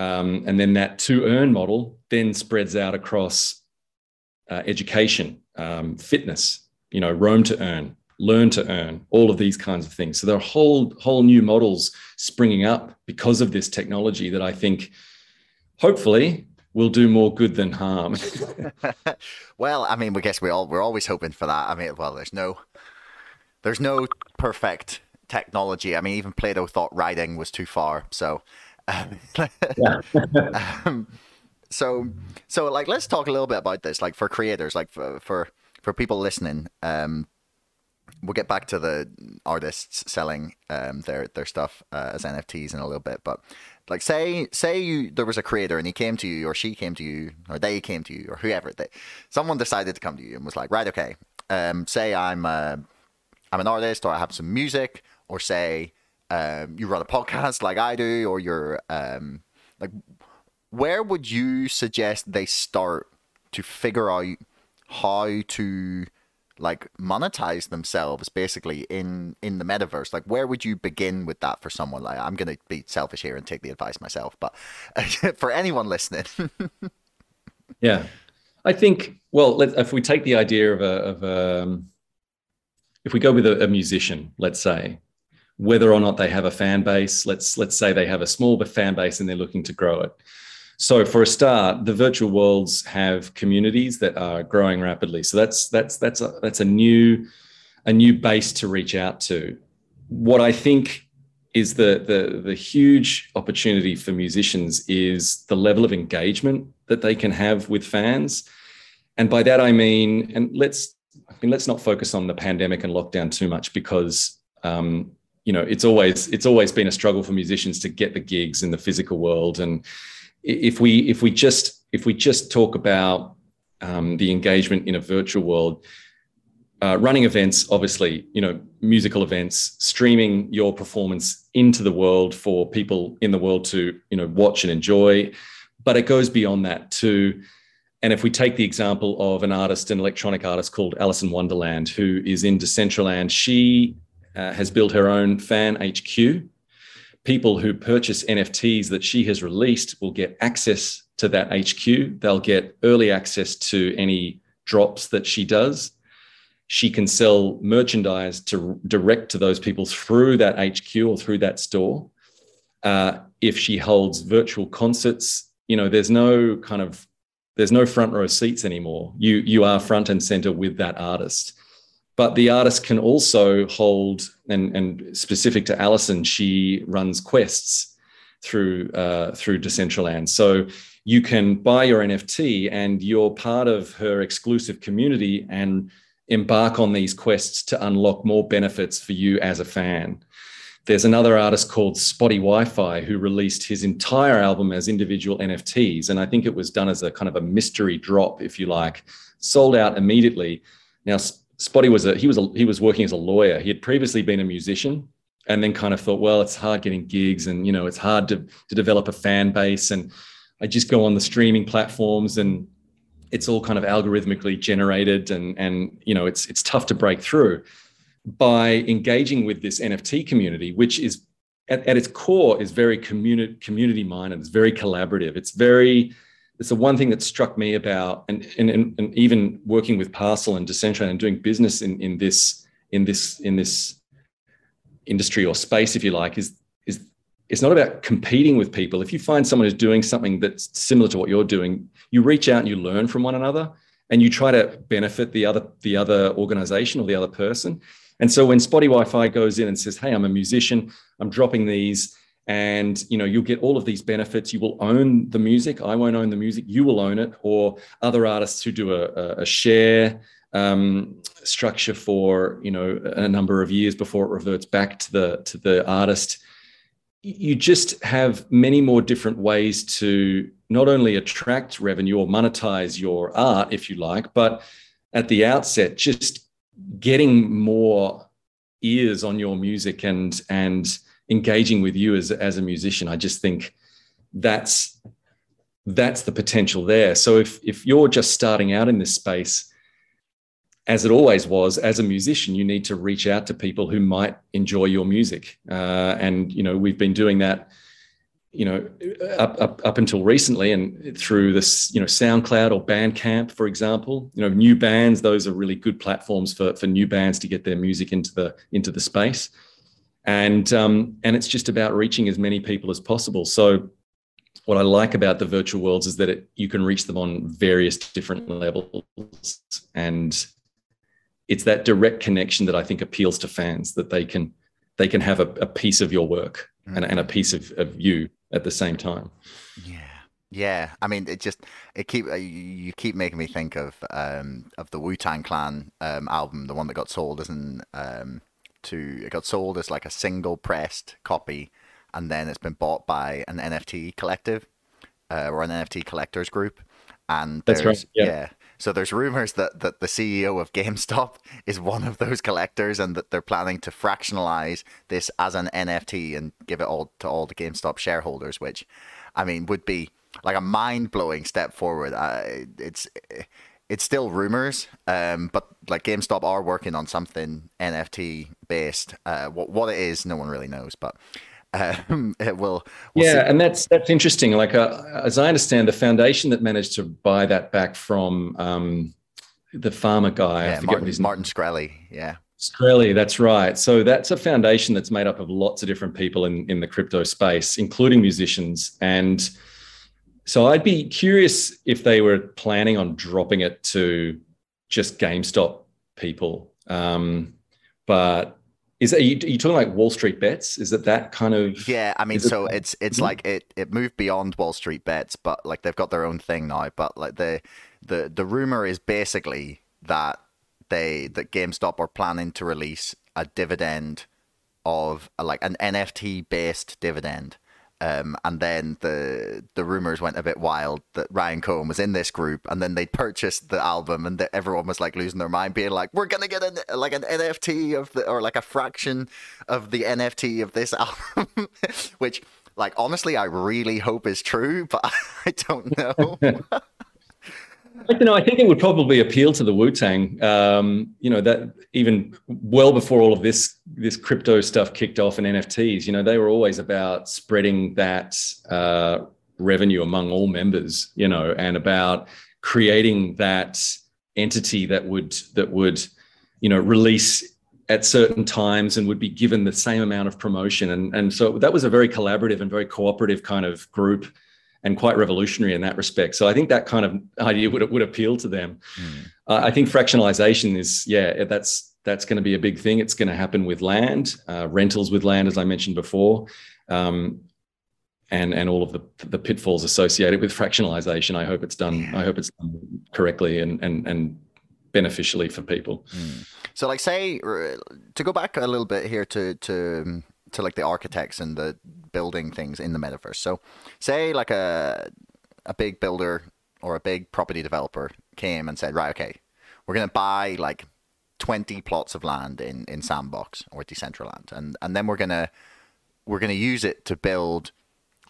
um, and then that to earn model then spreads out across uh, education, um, fitness, you know, roam to earn, learn to earn, all of these kinds of things. So there are whole whole new models springing up because of this technology that I think, hopefully, will do more good than harm. <laughs> well, I mean, we guess we all we're always hoping for that. I mean, well, there's no there's no perfect technology. I mean, even Plato thought writing was too far. So <laughs> um, so so like let's talk a little bit about this like for creators like for for, for people listening. Um we'll get back to the artists selling um their their stuff uh, as nfts in a little bit but like say say you there was a creator and he came to you or she came to you or they came to you or whoever they someone decided to come to you and was like right okay um say i'm uh, i'm an artist or i have some music or say um, you run a podcast like I do, or you're um, like, where would you suggest they start to figure out how to like monetize themselves basically in in the metaverse? Like where would you begin with that for someone? Like i'm gonna be selfish here and take the advice myself but <laughs> for anyone listening. <laughs> Yeah. I think well if we take the idea of a of a um, if we go with a, a musician let's say whether or not they have a fan base let's let's say they have a small fan base and they're looking to grow it so for a start, the virtual worlds have communities that are growing rapidly. So that's that's that's a that's a new a new base to reach out to. What I think is the the the huge opportunity for musicians is the level of engagement that they can have with fans. And by that I mean, and let's I mean let's not focus on the pandemic and lockdown too much because um, you know it's always it's always been a struggle for musicians to get the gigs in the physical world and if we if we just if we just talk about um, the engagement in a virtual world, uh, running events, obviously, you know, musical events, streaming your performance into the world for people in the world to, you know, watch and enjoy. But it goes beyond that too. And if we take the example of an artist, an electronic artist called Alison Wonderland, who is in Decentraland, she uh, has built her own fan HQ, people who purchase NFTs that she has released will get access to that HQ. They'll get early access to any drops that she does. She can sell merchandise to direct to those people through that HQ or through that store. Uh, if she holds virtual concerts, you know, there's no kind of there's no front row seats anymore. You you are front and center with that artist but the artist can also hold and, and specific to Alison, she runs quests through uh, through Decentraland. So you can buy your NFT and you're part of her exclusive community and embark on these quests to unlock more benefits for you as a fan. There's another artist called Spottie WiFi who released his entire album as individual NFTs, and I think it was done as a kind of a mystery drop, if you like, sold out immediately. Now, Spottie was a he was a, he was working as a lawyer. He had previously been a musician, and then kind of thought, well, it's hard getting gigs, and you know, it's hard to to develop a fan base, and I just go on the streaming platforms, and it's all kind of algorithmically generated, and and you know, it's it's tough to break through. By engaging with this NFT community, which is at, at its core is very community community minded, it's very collaborative, it's very it's the one thing that struck me about and, and, and even working with Parcel and Decentraland and doing business in, in this in this in this industry or space, if you like, is is it's not about competing with people. If you find someone who's doing something that's similar to what you're doing, you reach out and you learn from one another and you try to benefit the other the other organization or the other person. And so when Spottie WiFi goes in and says, "Hey, I'm a musician. I'm dropping these and you know you'll get all of these benefits. You will own the music. I won't own the music. You will own it. Or other artists who do a, a share um, structure for you know a number of years before it reverts back to the to the artist. You just have many more different ways to not only attract revenue or monetize your art if you like but at the outset just getting more ears on your music and and engaging with you as, as a musician. I just think that's that's the potential there. So if if you're just starting out in this space, as it always was, as a musician, you need to reach out to people who might enjoy your music. Uh, and you know, we've been doing that, you know, up, up up until recently, and through this, you know, SoundCloud or Bandcamp, for example. You know, new bands; those are really good platforms for for new bands to get their music into the into the space and um, and it's just about reaching as many people as possible. So what I like about the virtual worlds is that it, you can reach them on various different levels, and it's that direct connection that I think appeals to fans that they can they can have a, a piece of your work mm. and, and a piece of, of you at the same time. Yeah. Yeah, I mean, it just it keep uh, you keep making me think of um of the Wu Tang Clan um album, the one that got sold as an um to it got sold as like a single pressed copy, and then it's been bought by an NFT collective uh, or an NFT collectors group. And that's right. Yeah. yeah. So there's rumors that, that the CEO of GameStop <laughs> is one of those collectors, and that they're planning to fractionalize this as an NFT and give it all to all the GameStop shareholders, which, I mean, would be like a mind blowing step forward. Uh, it's it's still rumors, um, but like GameStop are working on something NFT based. Uh, what what it is, no one really knows, but um, <laughs> it will. We'll yeah, see. and that's that's interesting. Like uh, as I understand, the foundation that managed to buy that back from um, the pharma guy, yeah, Martin, Martin Shkreli, yeah. Shkreli, that's right. So that's a foundation that's made up of lots of different people in, in the crypto space, including musicians. And so I'd be curious if they were planning on dropping it to just GameStop people. Um, but is that, are you, are you, talking like Wall Street bets? Is it that kind of? Yeah, I mean, so it, it's it's mm-hmm. like it it moved beyond Wall Street bets, but like they've got their own thing now. But like the the the rumor is basically that they that GameStop are planning to release a dividend of like an NFT based dividend um, and then the the rumors went a bit wild that Ryan Cohen was in this group, and then they purchased the album, and the, everyone was like losing their mind, being like, "We're gonna get an like an NFT of the or like a fraction of the NFT of this <laughs> album," which, like, honestly, I really hope is true, but <laughs> I don't know. <laughs> you know, I think it would probably appeal to the Wu Tang. Um, you know that even well before all of this this crypto stuff kicked off and NFTs, you know, they were always about spreading that uh, revenue among all members. You know, and about creating that entity that would that would you know release at certain times and would be given the same amount of promotion and and so that was a very collaborative and very cooperative kind of group and quite revolutionary in that respect. So I think that kind of idea would would appeal to them. Mm. Uh, I think fractionalization is yeah that's that's going to be a big thing. It's going to happen with land, uh, rentals with land, as I mentioned before, um, and and all of the the pitfalls associated with fractionalization. I hope it's done. Yeah. I hope it's done correctly and and and beneficially for people. Mm. So, like, say to go back a little bit here to to to like the architects and the building things in the metaverse. So, say like a a big builder or a big property developer came and said, right, okay, we're gonna buy like twenty plots of land in in Sandbox or Decentraland, and and then we're gonna we're gonna use it to build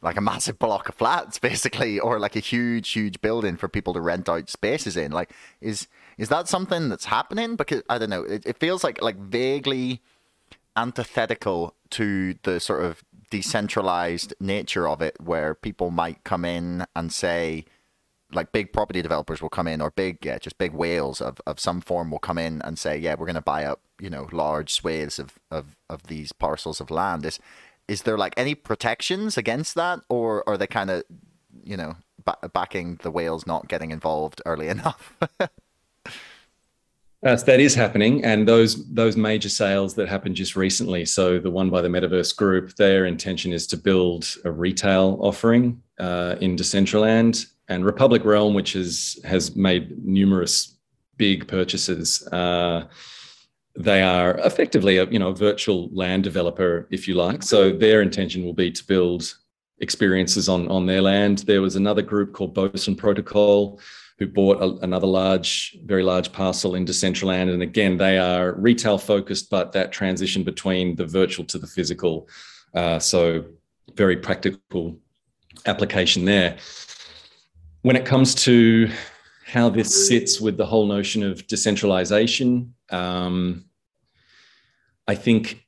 like a massive block of flats <laughs> basically or like a huge huge building for people to rent out spaces in like is is that something that's happening because i don't know it, it feels like like vaguely antithetical to the sort of decentralized nature of it, where people might come in and say, like big property developers will come in, or big, yeah, just big whales of, of some form will come in and say, yeah, we're going to buy up, you know, large swathes of, of, of these parcels of land. Is is there like any protections against that, or are they kind of, you know, backing the whales not getting involved early <laughs> enough? Uh, that is happening, and those those major sales that happened just recently. So the one by the Metaverse Group, their intention is to build a retail offering uh, in Decentraland, and Republic Realm, which has has made numerous big purchases. Uh, they are effectively a you know a virtual land developer, if you like. So their intention will be to build experiences on on their land. There was another group called Boson Protocol who bought a, another large, very large parcel in Decentraland. And again, they are retail focused, but that transition between the virtual to the physical. Uh, so, very practical application there. When it comes to how this sits with the whole notion of decentralization, um, I think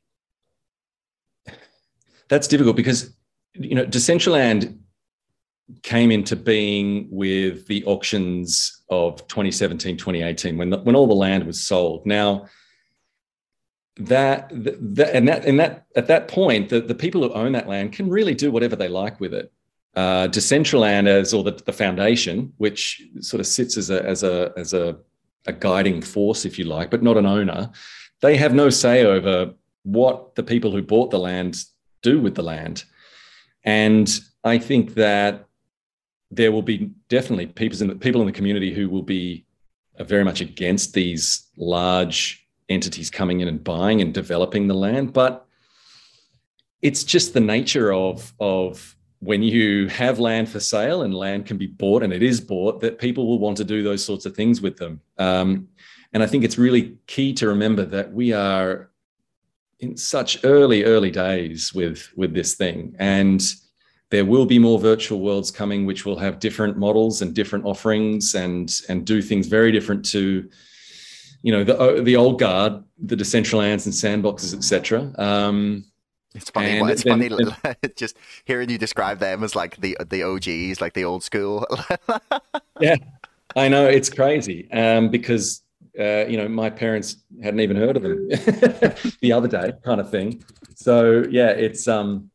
that's difficult because you know Decentraland came into being with the auctions of 2017 2018 when the, when all the land was sold. Now that, that and that and that at that point the, the people who own that land can really do whatever they like with it. Uh, Decentraland as or the, the foundation which sort of sits as a as a as a, a guiding force if you like but not an owner they have no say over what the people who bought the land do with the land. And I think that there will be definitely people in the, people in the community who will be very much against these large entities coming in and buying and developing the land. But it's just the nature of of when you have land for sale and land can be bought and it is bought that people will want to do those sorts of things with them. Um, and I think it's really key to remember that we are in such early early days with with this thing and there will be more virtual worlds coming, which will have different models and different offerings and and do things very different to, you know, the the old guard, the Decentralands and sandboxes, etc. Um, it's funny. And it's then, funny <laughs> just hearing you describe them as like the the OGs, like the old school. <laughs> yeah, I know it's crazy um, because uh, you know my parents hadn't even heard of them <laughs> the other day, kind of thing. So yeah, it's um,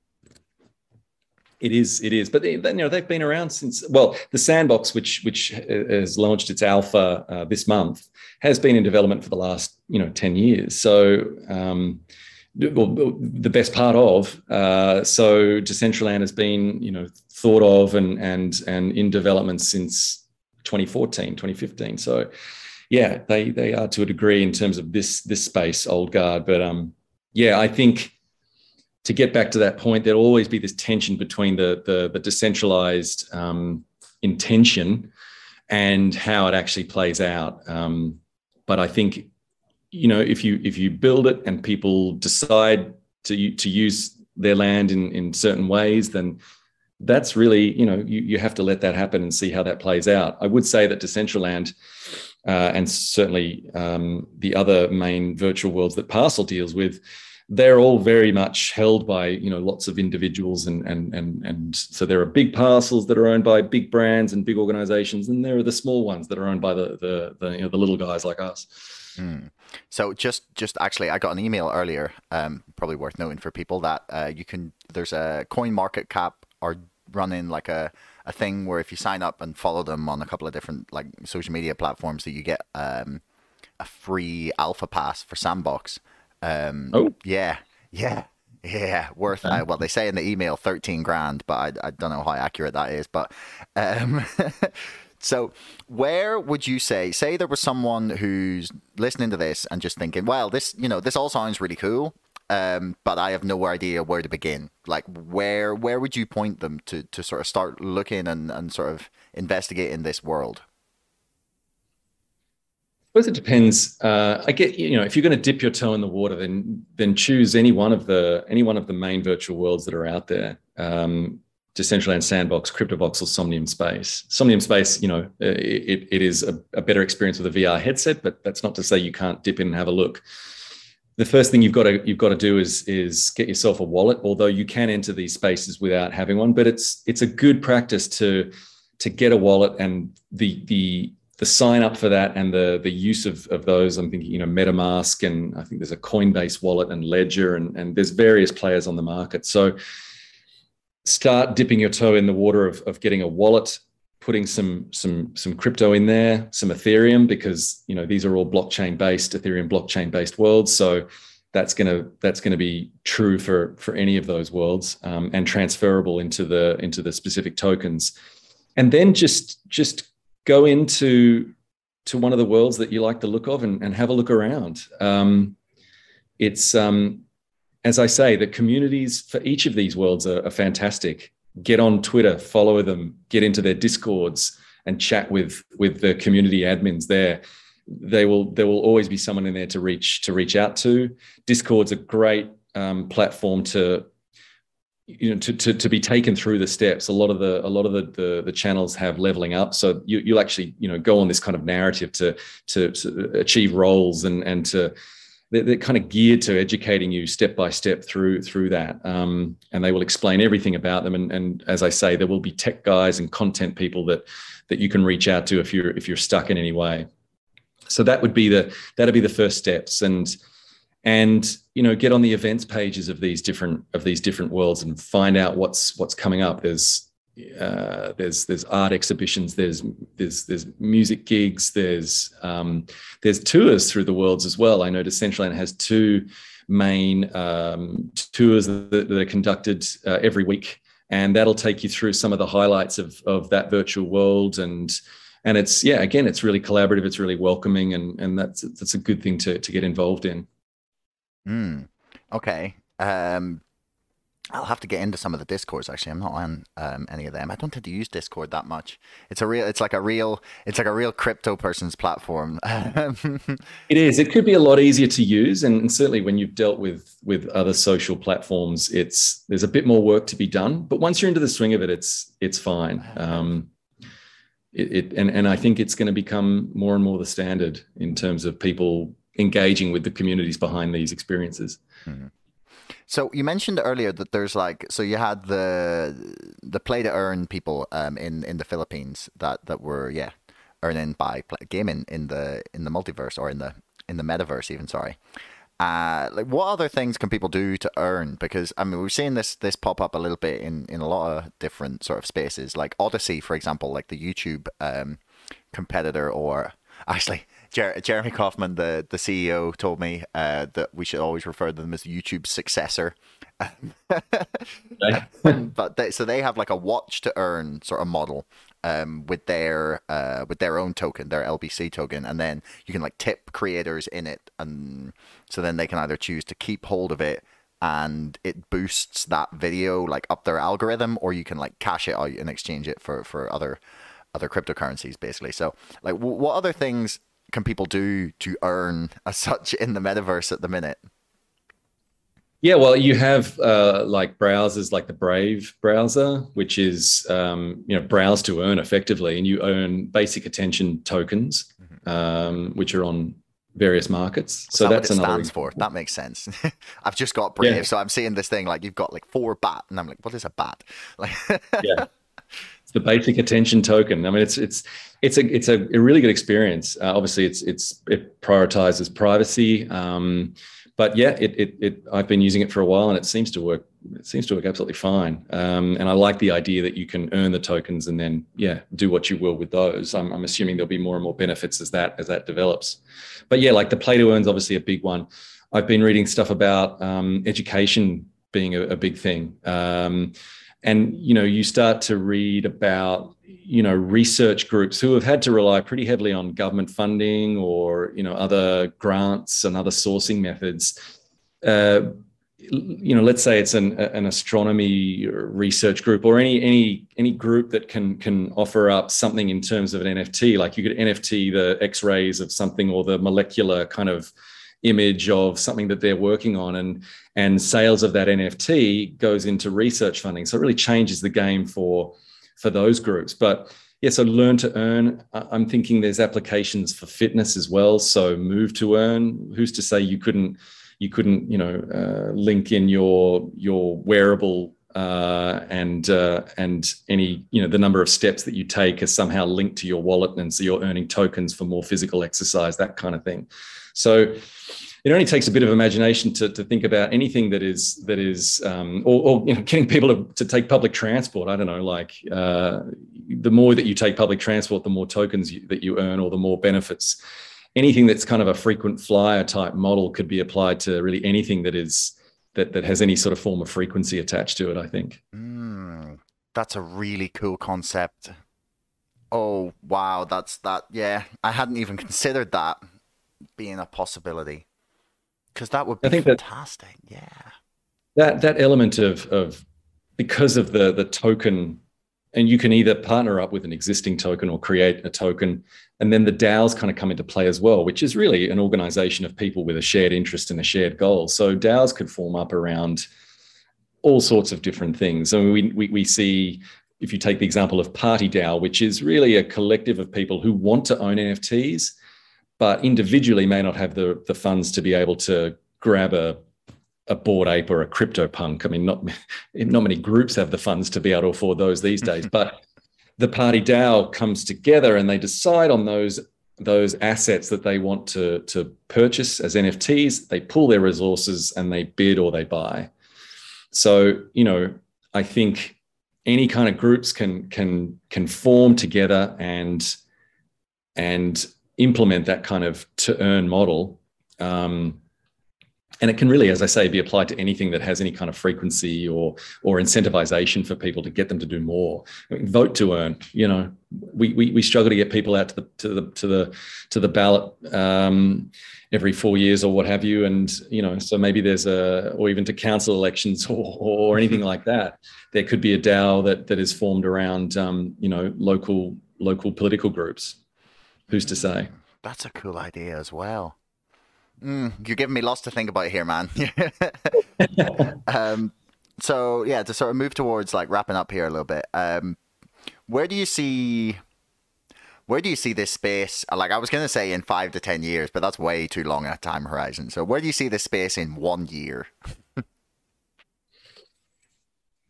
it is, it is, but they, you know they've been around since. Well, the sandbox, which which has launched its alpha uh, this month, has been in development for the last you know ten years. So um, well, the best part of. Uh, so Decentraland has been, you know, thought of and and and in development since 2014, 2015. So yeah, they they are to a degree in terms of this this space, old guard. But um, yeah, I think to get back to that point, there'll always be this tension between the the, the decentralized um, intention and how it actually plays out. Um, but I think you know if you if you build it and people decide to to use their land in in certain ways then that's really you know you, you have to let that happen and see how that plays out i would say that decentraland uh, and certainly um, the other main virtual worlds that parcel deals with they're all very much held by you know lots of individuals and and and and so there are big parcels that are owned by big brands and big organizations and there are the small ones that are owned by the the, the you know the little guys like us mm. So just just actually, I got an email earlier. Um, probably worth noting for people that uh, you can. There's a Coin Market Cap are running like a a thing where if you sign up and follow them on a couple of different like social media platforms, that you get um a free alpha pass for Sandbox. Um, oh yeah, yeah. Yeah, worth uh, well they say in the email thirteen grand, but I, I don't know how accurate that is. But um, <laughs> So, where would you say, say there was someone who's listening to this and just thinking, well, this, you know, this all sounds really cool, um, but I have no idea where to begin. Like, where where would you point them to to sort of start looking and and sort of investigating this world? Suppose it depends. Uh, I get you know if you're going to dip your toe in the water, then then choose any one of the any one of the main virtual worlds that are out there. Um, Decentraland Sandbox, CryptoVoxel, Somnium Space. Somnium Space, you know, uh, it, it is a, a, better experience with a VR headset, but that's not to say you can't dip in and have a look. The first thing you've got to you've got to do is is get yourself a wallet. Although you can enter these spaces without having one, but it's it's a good practice to to get a wallet and the the the sign up for that and the the use of, of those. I'm thinking, you know, MetaMask and I think there's a Coinbase wallet and Ledger and, and there's various players on the market. So start dipping your toe in the water of, of getting a wallet putting some some some crypto in there some ethereum because you know these are all blockchain based ethereum blockchain based worlds so that's going to that's going to be true for for any of those worlds um, and transferable into the into the specific tokens and then just just go into to one of the worlds that you like the look of and, and have a look around um, it's um, as I say, the communities for each of these worlds are, are fantastic. Get on Twitter, follow them, get into their discords, and chat with with the community admins there. They will there will always be someone in there to reach to reach out to. Discord's a great um, platform to you know to, to, to be taken through the steps a lot of the a lot of the the, the channels have leveling up. So you, you'll actually you know go on this kind of narrative to to, to achieve roles and and to they're, they're, kind of geared to educating you step by step through through that. Um, and they will explain everything about them. And, and as i say there will be tech guys and content people that that you can reach out to if you're if you're stuck in any way. So that would be the that'd be the first steps. And and you know get on the events pages of these different of these different worlds and find out what's what's coming up there's uh, there's there's art exhibitions, there's there's there's music gigs, there's um, there's tours through the worlds as well. I know Decentraland has two main um, tours that, that, are conducted uh, every week, and that'll take you through some of the highlights of of that virtual world and. And it's yeah, again, it's really collaborative. It's really welcoming, and and that's that's a good thing to to get involved in. Hmm. Okay. Um, I'll have to get into some of the discords. Actually, I'm not on um, any of them. I don't tend to use Discord that much. It's a real. It's like a real. It's like a real crypto person's platform. <laughs> it is. It could be a lot easier to use, and, and, certainly when you've dealt with with other social platforms, it's there's a bit more work to be done. But once you're into the swing of it, it's it's fine. Um, it, it and and I think it's going to become more and more the standard in terms of people engaging with the communities behind these experiences. Mm-hmm. So you mentioned earlier that there's like so you had the the play to earn people um, in in the Philippines that that were yeah earning by play, gaming in the in the multiverse or in the in the metaverse even sorry. Uh, like what other things can people do to earn? Because I mean, we've seen this this pop up a little bit in in a lot of different sort of spaces, like Odysee, for example, like the YouTube um, competitor, or actually Jer- Jeremy Kauffman, the, the CEO, told me uh, that we should always refer to them as YouTube's successor. <laughs> but they, so they have like a watch to earn sort of model um, with their uh, with their own token, their LBC token, and then you can like tip creators in it, and so then they can either choose to keep hold of it and it boosts that video like up their algorithm, or you can like cash it out and exchange it for for other other cryptocurrencies basically. So like, w- what other things can people do to earn as such in the metaverse at the minute? Yeah, well, you have uh, like browsers like the Brave browser, which is um, you know browse to earn effectively, and you earn basic attention tokens, mm-hmm. um, which are on various markets. So that that's what it stands for. That makes sense. <laughs> I've just got Brave, yeah. so I'm seeing this thing like you've got like four bat, and I'm like, what is a bat? Like, <laughs> yeah, it's the basic attention token. I mean, it's it's it's a it's a, a really good experience. Uh, obviously, it's it's it prioritizes privacy, um, but yeah, it, it it I've been using it for a while, and it seems to work. It seems to work absolutely fine. Um, and I like the idea that you can earn the tokens and then yeah, do what you will with those. I'm, I'm assuming there'll be more and more benefits as that as that develops. But yeah, like the play to earn is obviously a big one. I've been reading stuff about um, education being a, a big thing. Um, and you know you start to read about you know research groups who have had to rely pretty heavily on government funding or you know other grants and other sourcing methods. Uh, you know let's say it's an, an astronomy research group or any any any group that can can offer up something in terms of an nft like you could nft the x-rays of something or the molecular kind of image of something that they're working on and and sales of that nft goes into research funding. So it really changes the game for for those groups. But yeah so learn to earn i'm thinking there's applications for fitness as well. So move to earn. Who's to say you couldn't you couldn't you know uh, link in your your wearable uh, and uh, and any you know the number of steps that you take is somehow linked to your wallet, and so you're earning tokens for more physical exercise, that kind of thing. So it only takes a bit of imagination to, to think about anything that is that is um, or, or, you know getting people to, to take public transport. I don't know, like uh, the more that you take public transport, the more tokens you, that you earn, or the more benefits. Anything that's kind of a frequent flyer type model could be applied to really anything that is that that has any sort of form of frequency attached to it. I think. Mm, that's a really cool concept. Oh wow, that's that. Yeah, I hadn't even considered that being a possibility because that would be I think fantastic. That, yeah, that that element of of because of the the token, and you can either partner up with an existing token or create a token, and then the DAOs kind of come into play as well, which is really an organization of people with a shared interest and a shared goal. So DAOs could form up around all sorts of different things. I mean, we, we, we see if you take the example of Party DAO, which is really a collective of people who want to own NFTs but individually may not have the the funds to be able to grab a a bored ape or a crypto punk. I mean, not <laughs> not many groups have the funds to be able to afford those these days. <laughs> but the party DAO comes together and they decide on those those assets that they want to to purchase as NFTs. They pull their resources and they bid or they buy. So you know, I think any kind of groups can can can form together and and implement that kind of to earn model um, and it can really, as I say, be applied to anything that has any kind of frequency or or incentivization for people to get them to do more. Vote to earn. You know, we, we we struggle to get people out to the to the to the to the ballot um, every four years or what have you, and you know, so maybe there's a or even to council elections or or anything like that. There could be a DAO that that is formed around um, you know local local political groups. Who's to say? That's a cool idea as well. Mm, you're giving me lots to think about here, man. <laughs> um, so yeah, to sort of move towards like wrapping up here a little bit. Um, where do you see? Where do you see this space? Like I was going to say in five to ten years, but that's way too long a time horizon. So where do you see this space in one year?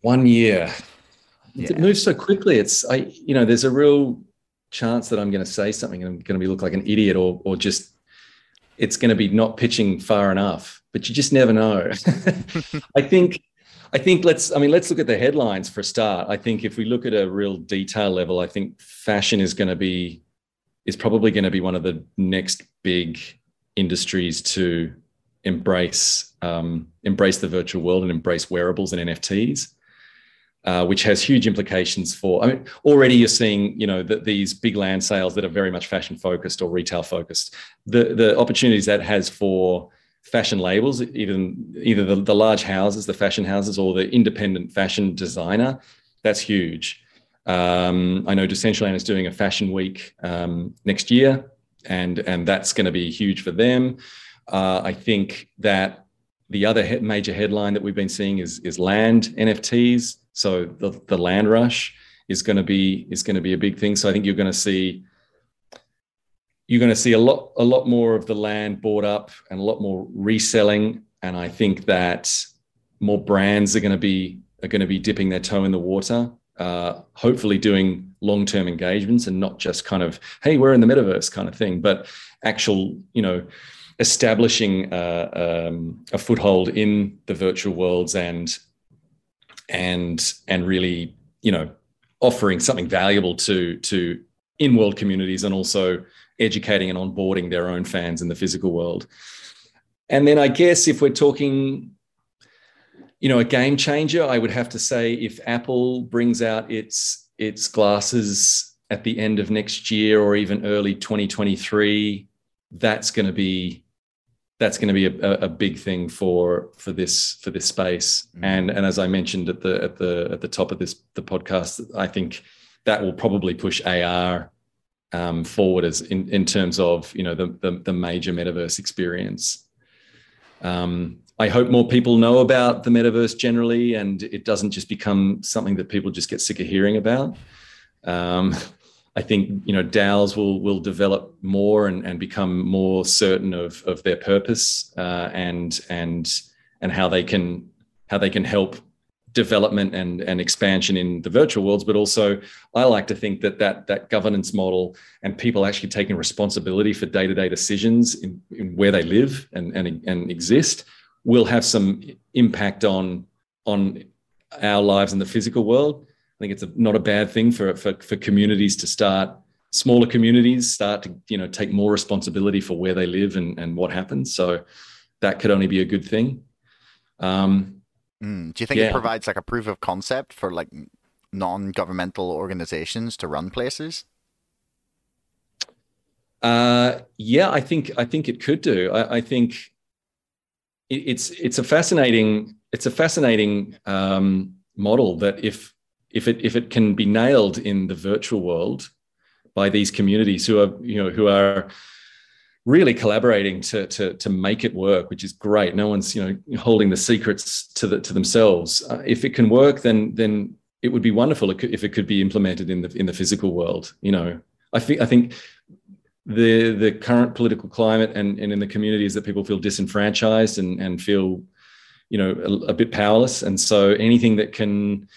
one year. Yeah. It moves so quickly. It's I, you know, there's a real chance that I'm going to say something and I'm going to be look like an idiot or or just it's going to be not pitching far enough, but you just never know. <laughs> I think, I think let's, I mean, let's look at the headlines for a start. I think if we look at a real detail level, I think fashion is going to be, is probably going to be one of the next big industries to embrace, um, embrace the virtual world and embrace wearables and NFTs. Uh, which has huge implications for. I mean, already you're seeing, you know, that these big land sales that are very much fashion focused or retail focused. The the opportunities that has for fashion labels, even either the, the large houses, the fashion houses, or the independent fashion designer, that's huge. Um, I know Decentraland is doing a fashion week um, next year, and and that's going to be huge for them. Uh, I think that the other major headline that we've been seeing is is land NFTs. So the, the land rush is going to be is going to be a big thing. So I think you're going to see you're going to see a lot a lot more of the land bought up and a lot more reselling. And I think that more brands are going to be are going to be dipping their toe in the water. Uh, hopefully doing long-term engagements and not just kind of hey we're in the metaverse kind of thing but actual you know establishing uh, um, a foothold in the virtual worlds and and and really you know offering something valuable to to in-world communities and also educating and onboarding their own fans in the physical world. And then i guess if we're talking you know a game changer i would have to say if apple brings out its its glasses at the end of next year or even early 2023 that's going to be that's going to be a, a, big thing for for this for this space. Mm-hmm. and and as i mentioned at the at the at the top of this the podcast i think that will probably push ar um, forward as in, in terms of you know the, the, the major metaverse experience. Um, i hope more people know about the metaverse generally and it doesn't just become something that people just get sick of hearing about. Um, I think you know DAOs will will develop more and, and become more certain of of their purpose uh, and and and how they can how they can help development and and expansion in the virtual worlds. But also i like to think that that that governance model and people actually taking responsibility for day-to-day decisions in, in where they live and, and and exist will have some impact on on our lives in the physical world I think it's a, not a bad thing for, for, for communities to start smaller communities start to you know take more responsibility for where they live and, and what happens. So that could only be a good thing. Um, mm. Do you think yeah. it provides like a proof of concept for like non-governmental organizations to run places? Uh, yeah, I think I think it could do. I, I think it, it's it's a fascinating it's a fascinating um, model that if if it if it can be nailed in the virtual world by these communities who are you know who are really collaborating to to to make it work, which is great. No one's you know holding the secrets to the to themselves. Uh, if it can work, then then it would be wonderful if it could be implemented in the in the physical world. You know, I think I think the the current political climate and, and in the communities that people feel disenfranchised and and feel you know a, a bit powerless, and so anything that can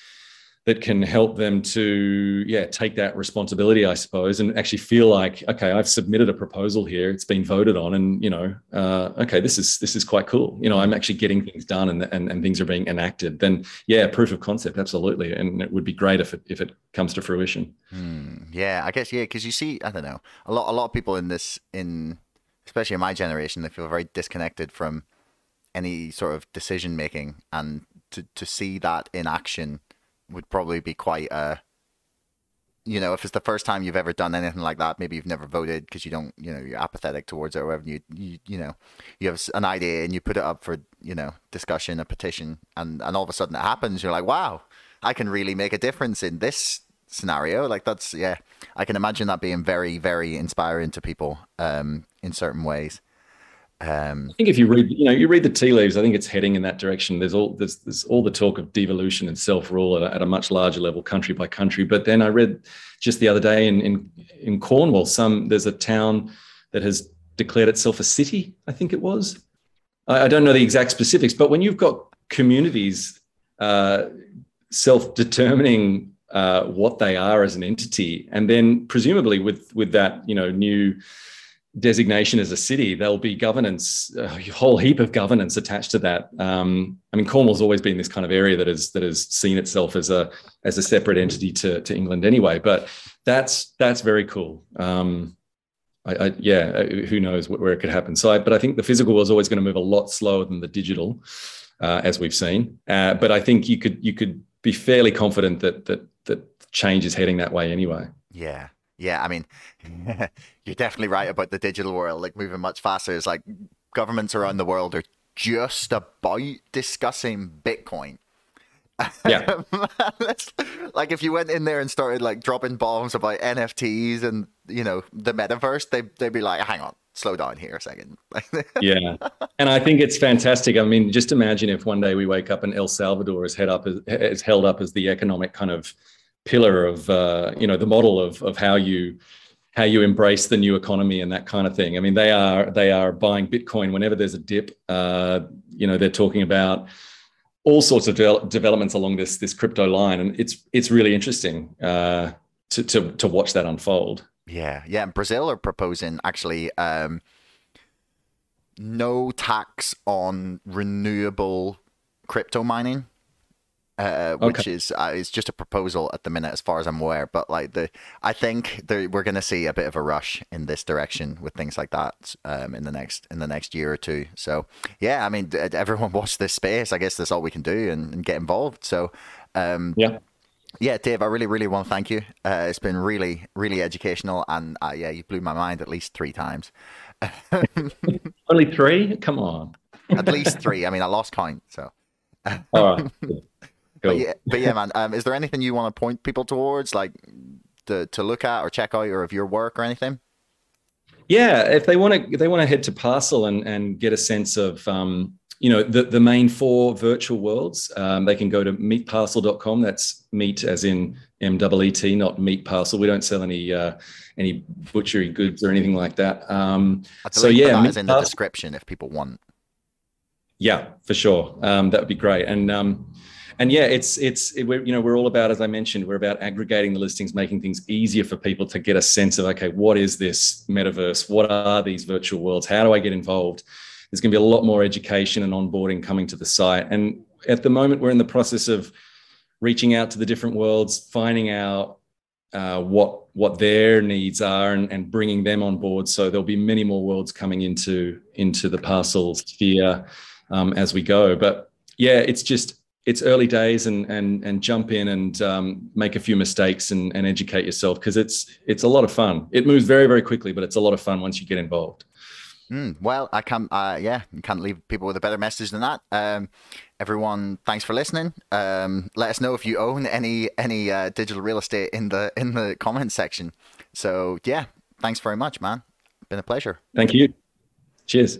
that can help them to yeah take that responsibility i suppose and actually feel like okay i've submitted a proposal here it's been voted on and you know uh, okay this is this is quite cool you know i'm actually getting things done and, and and things are being enacted then yeah proof of concept absolutely and it would be great if it if it comes to fruition hmm. yeah i guess yeah because you see i don't know a lot a lot of people in this in especially in my generation they feel very disconnected from any sort of decision making, and to to see that in action would probably be quite uh you know, if it's the first time you've ever done anything like that, maybe you've never voted because you don't, you know, you're apathetic towards it or whatever. You, you, you know, you have an idea and you put it up for, you know, discussion, a petition, and and all of a sudden it happens. You're like, wow, I can really make a difference in this scenario. Like that's yeah, I can imagine that being very, very inspiring to people um, in certain ways. Um, I think if you read, you know, you read the tea leaves, I think it's heading in that direction. There's all there's, there's all the talk of devolution and self rule at, at, a much larger level, country by country. But then I read just the other day in in, in Cornwall, some there's a town that has declared itself a city. I think it was. I, I don't know the exact specifics, but when you've got communities uh, self determining uh, what they are as an entity, and then presumably with with that you know new designation as a city, there'll be governance, a whole heap of governance attached to that. Um, I mean, Cornwall's always been this kind of area that has that has seen itself as a as a separate entity to, to England anyway. But that's that's very cool. Um, I, I, yeah, uh, who knows where it could happen. So, I, but I think the physical is always going to move a lot slower than the digital, uh, as we've seen. Uh, but I think you could you could be fairly confident that that that change is heading that way anyway. Yeah, yeah, I mean, <laughs> you're definitely right about the digital world, like moving much faster. It's like governments around the world are just about discussing Bitcoin. Yeah. <laughs> like if you went in there and started like dropping bombs about NFTs and you know the metaverse, they they'd be like, hang on, slow down here a second. <laughs> yeah, and I think it's fantastic. I mean, just imagine if one day we wake up and El Salvador is head up as, is held up as the economic kind of pillar of uh, you know the model of of how you how you embrace the new economy and that kind of thing. I mean, they are they are buying Bitcoin whenever there's a dip. Uh, you know, they're talking about all sorts of de- developments along this this crypto line, and it's it's really interesting uh, to, to to watch that unfold. Yeah, yeah. And Brazil are proposing actually um, no tax on renewable crypto mining uh, which okay. is uh, is just a proposal at the minute, as far as I'm aware. But like the, I think we're going to see a bit of a rush in this direction with things like that um, in the next in the next year or two. So yeah, I mean, everyone <laughs> watch this space. I guess that's all we can do and, and get involved. So um, yeah. Yeah, Dave, I really, really want to thank you. Uh, it's been really, really educational, and uh, yeah, you blew my mind at least three times. <laughs> Only three? Come on. at least three. I mean, I lost count. So. <laughs> All right. Cool. But yeah, but yeah, man. Um, is there anything you want to point people towards, like to to look at or check out, or of your work or anything? Yeah, if they want to, if they want to head to Parcel and and get a sense of, um, you know, the the main four virtual worlds, um, they can go to meetparcel.com. That's meet as in M W E T, not meat parcel. We don't sell any uh, any butchery goods or anything like that. Um, so yeah, that is in the description if people want. Yeah, for sure. Um, that would be great. And um, and yeah, it's it's it, we're, you know we're all about as I mentioned we're about aggregating the listings, making things easier for people to get a sense of okay, what is this metaverse? What are these virtual worlds? How do I get involved? There's going to be a lot more education and onboarding coming to the site, and at the moment we're in the process of reaching out to the different worlds, finding out uh, what what their needs are, and, and bringing them on board. So there'll be many more worlds coming into into the parcel sphere um, as we go. But yeah, it's just it's early days and and and jump in and um, make a few mistakes and, and educate yourself because it's it's a lot of fun. It moves very very quickly, but it's a lot of fun once you get involved. Mm, well, I can't. Uh, yeah, can't leave people with a better message than that. Um, everyone, thanks for listening. Um, let us know if you own any any uh, digital real estate in the in the comments section. So yeah, thanks very much, man. Been a pleasure. Thank you. Cheers.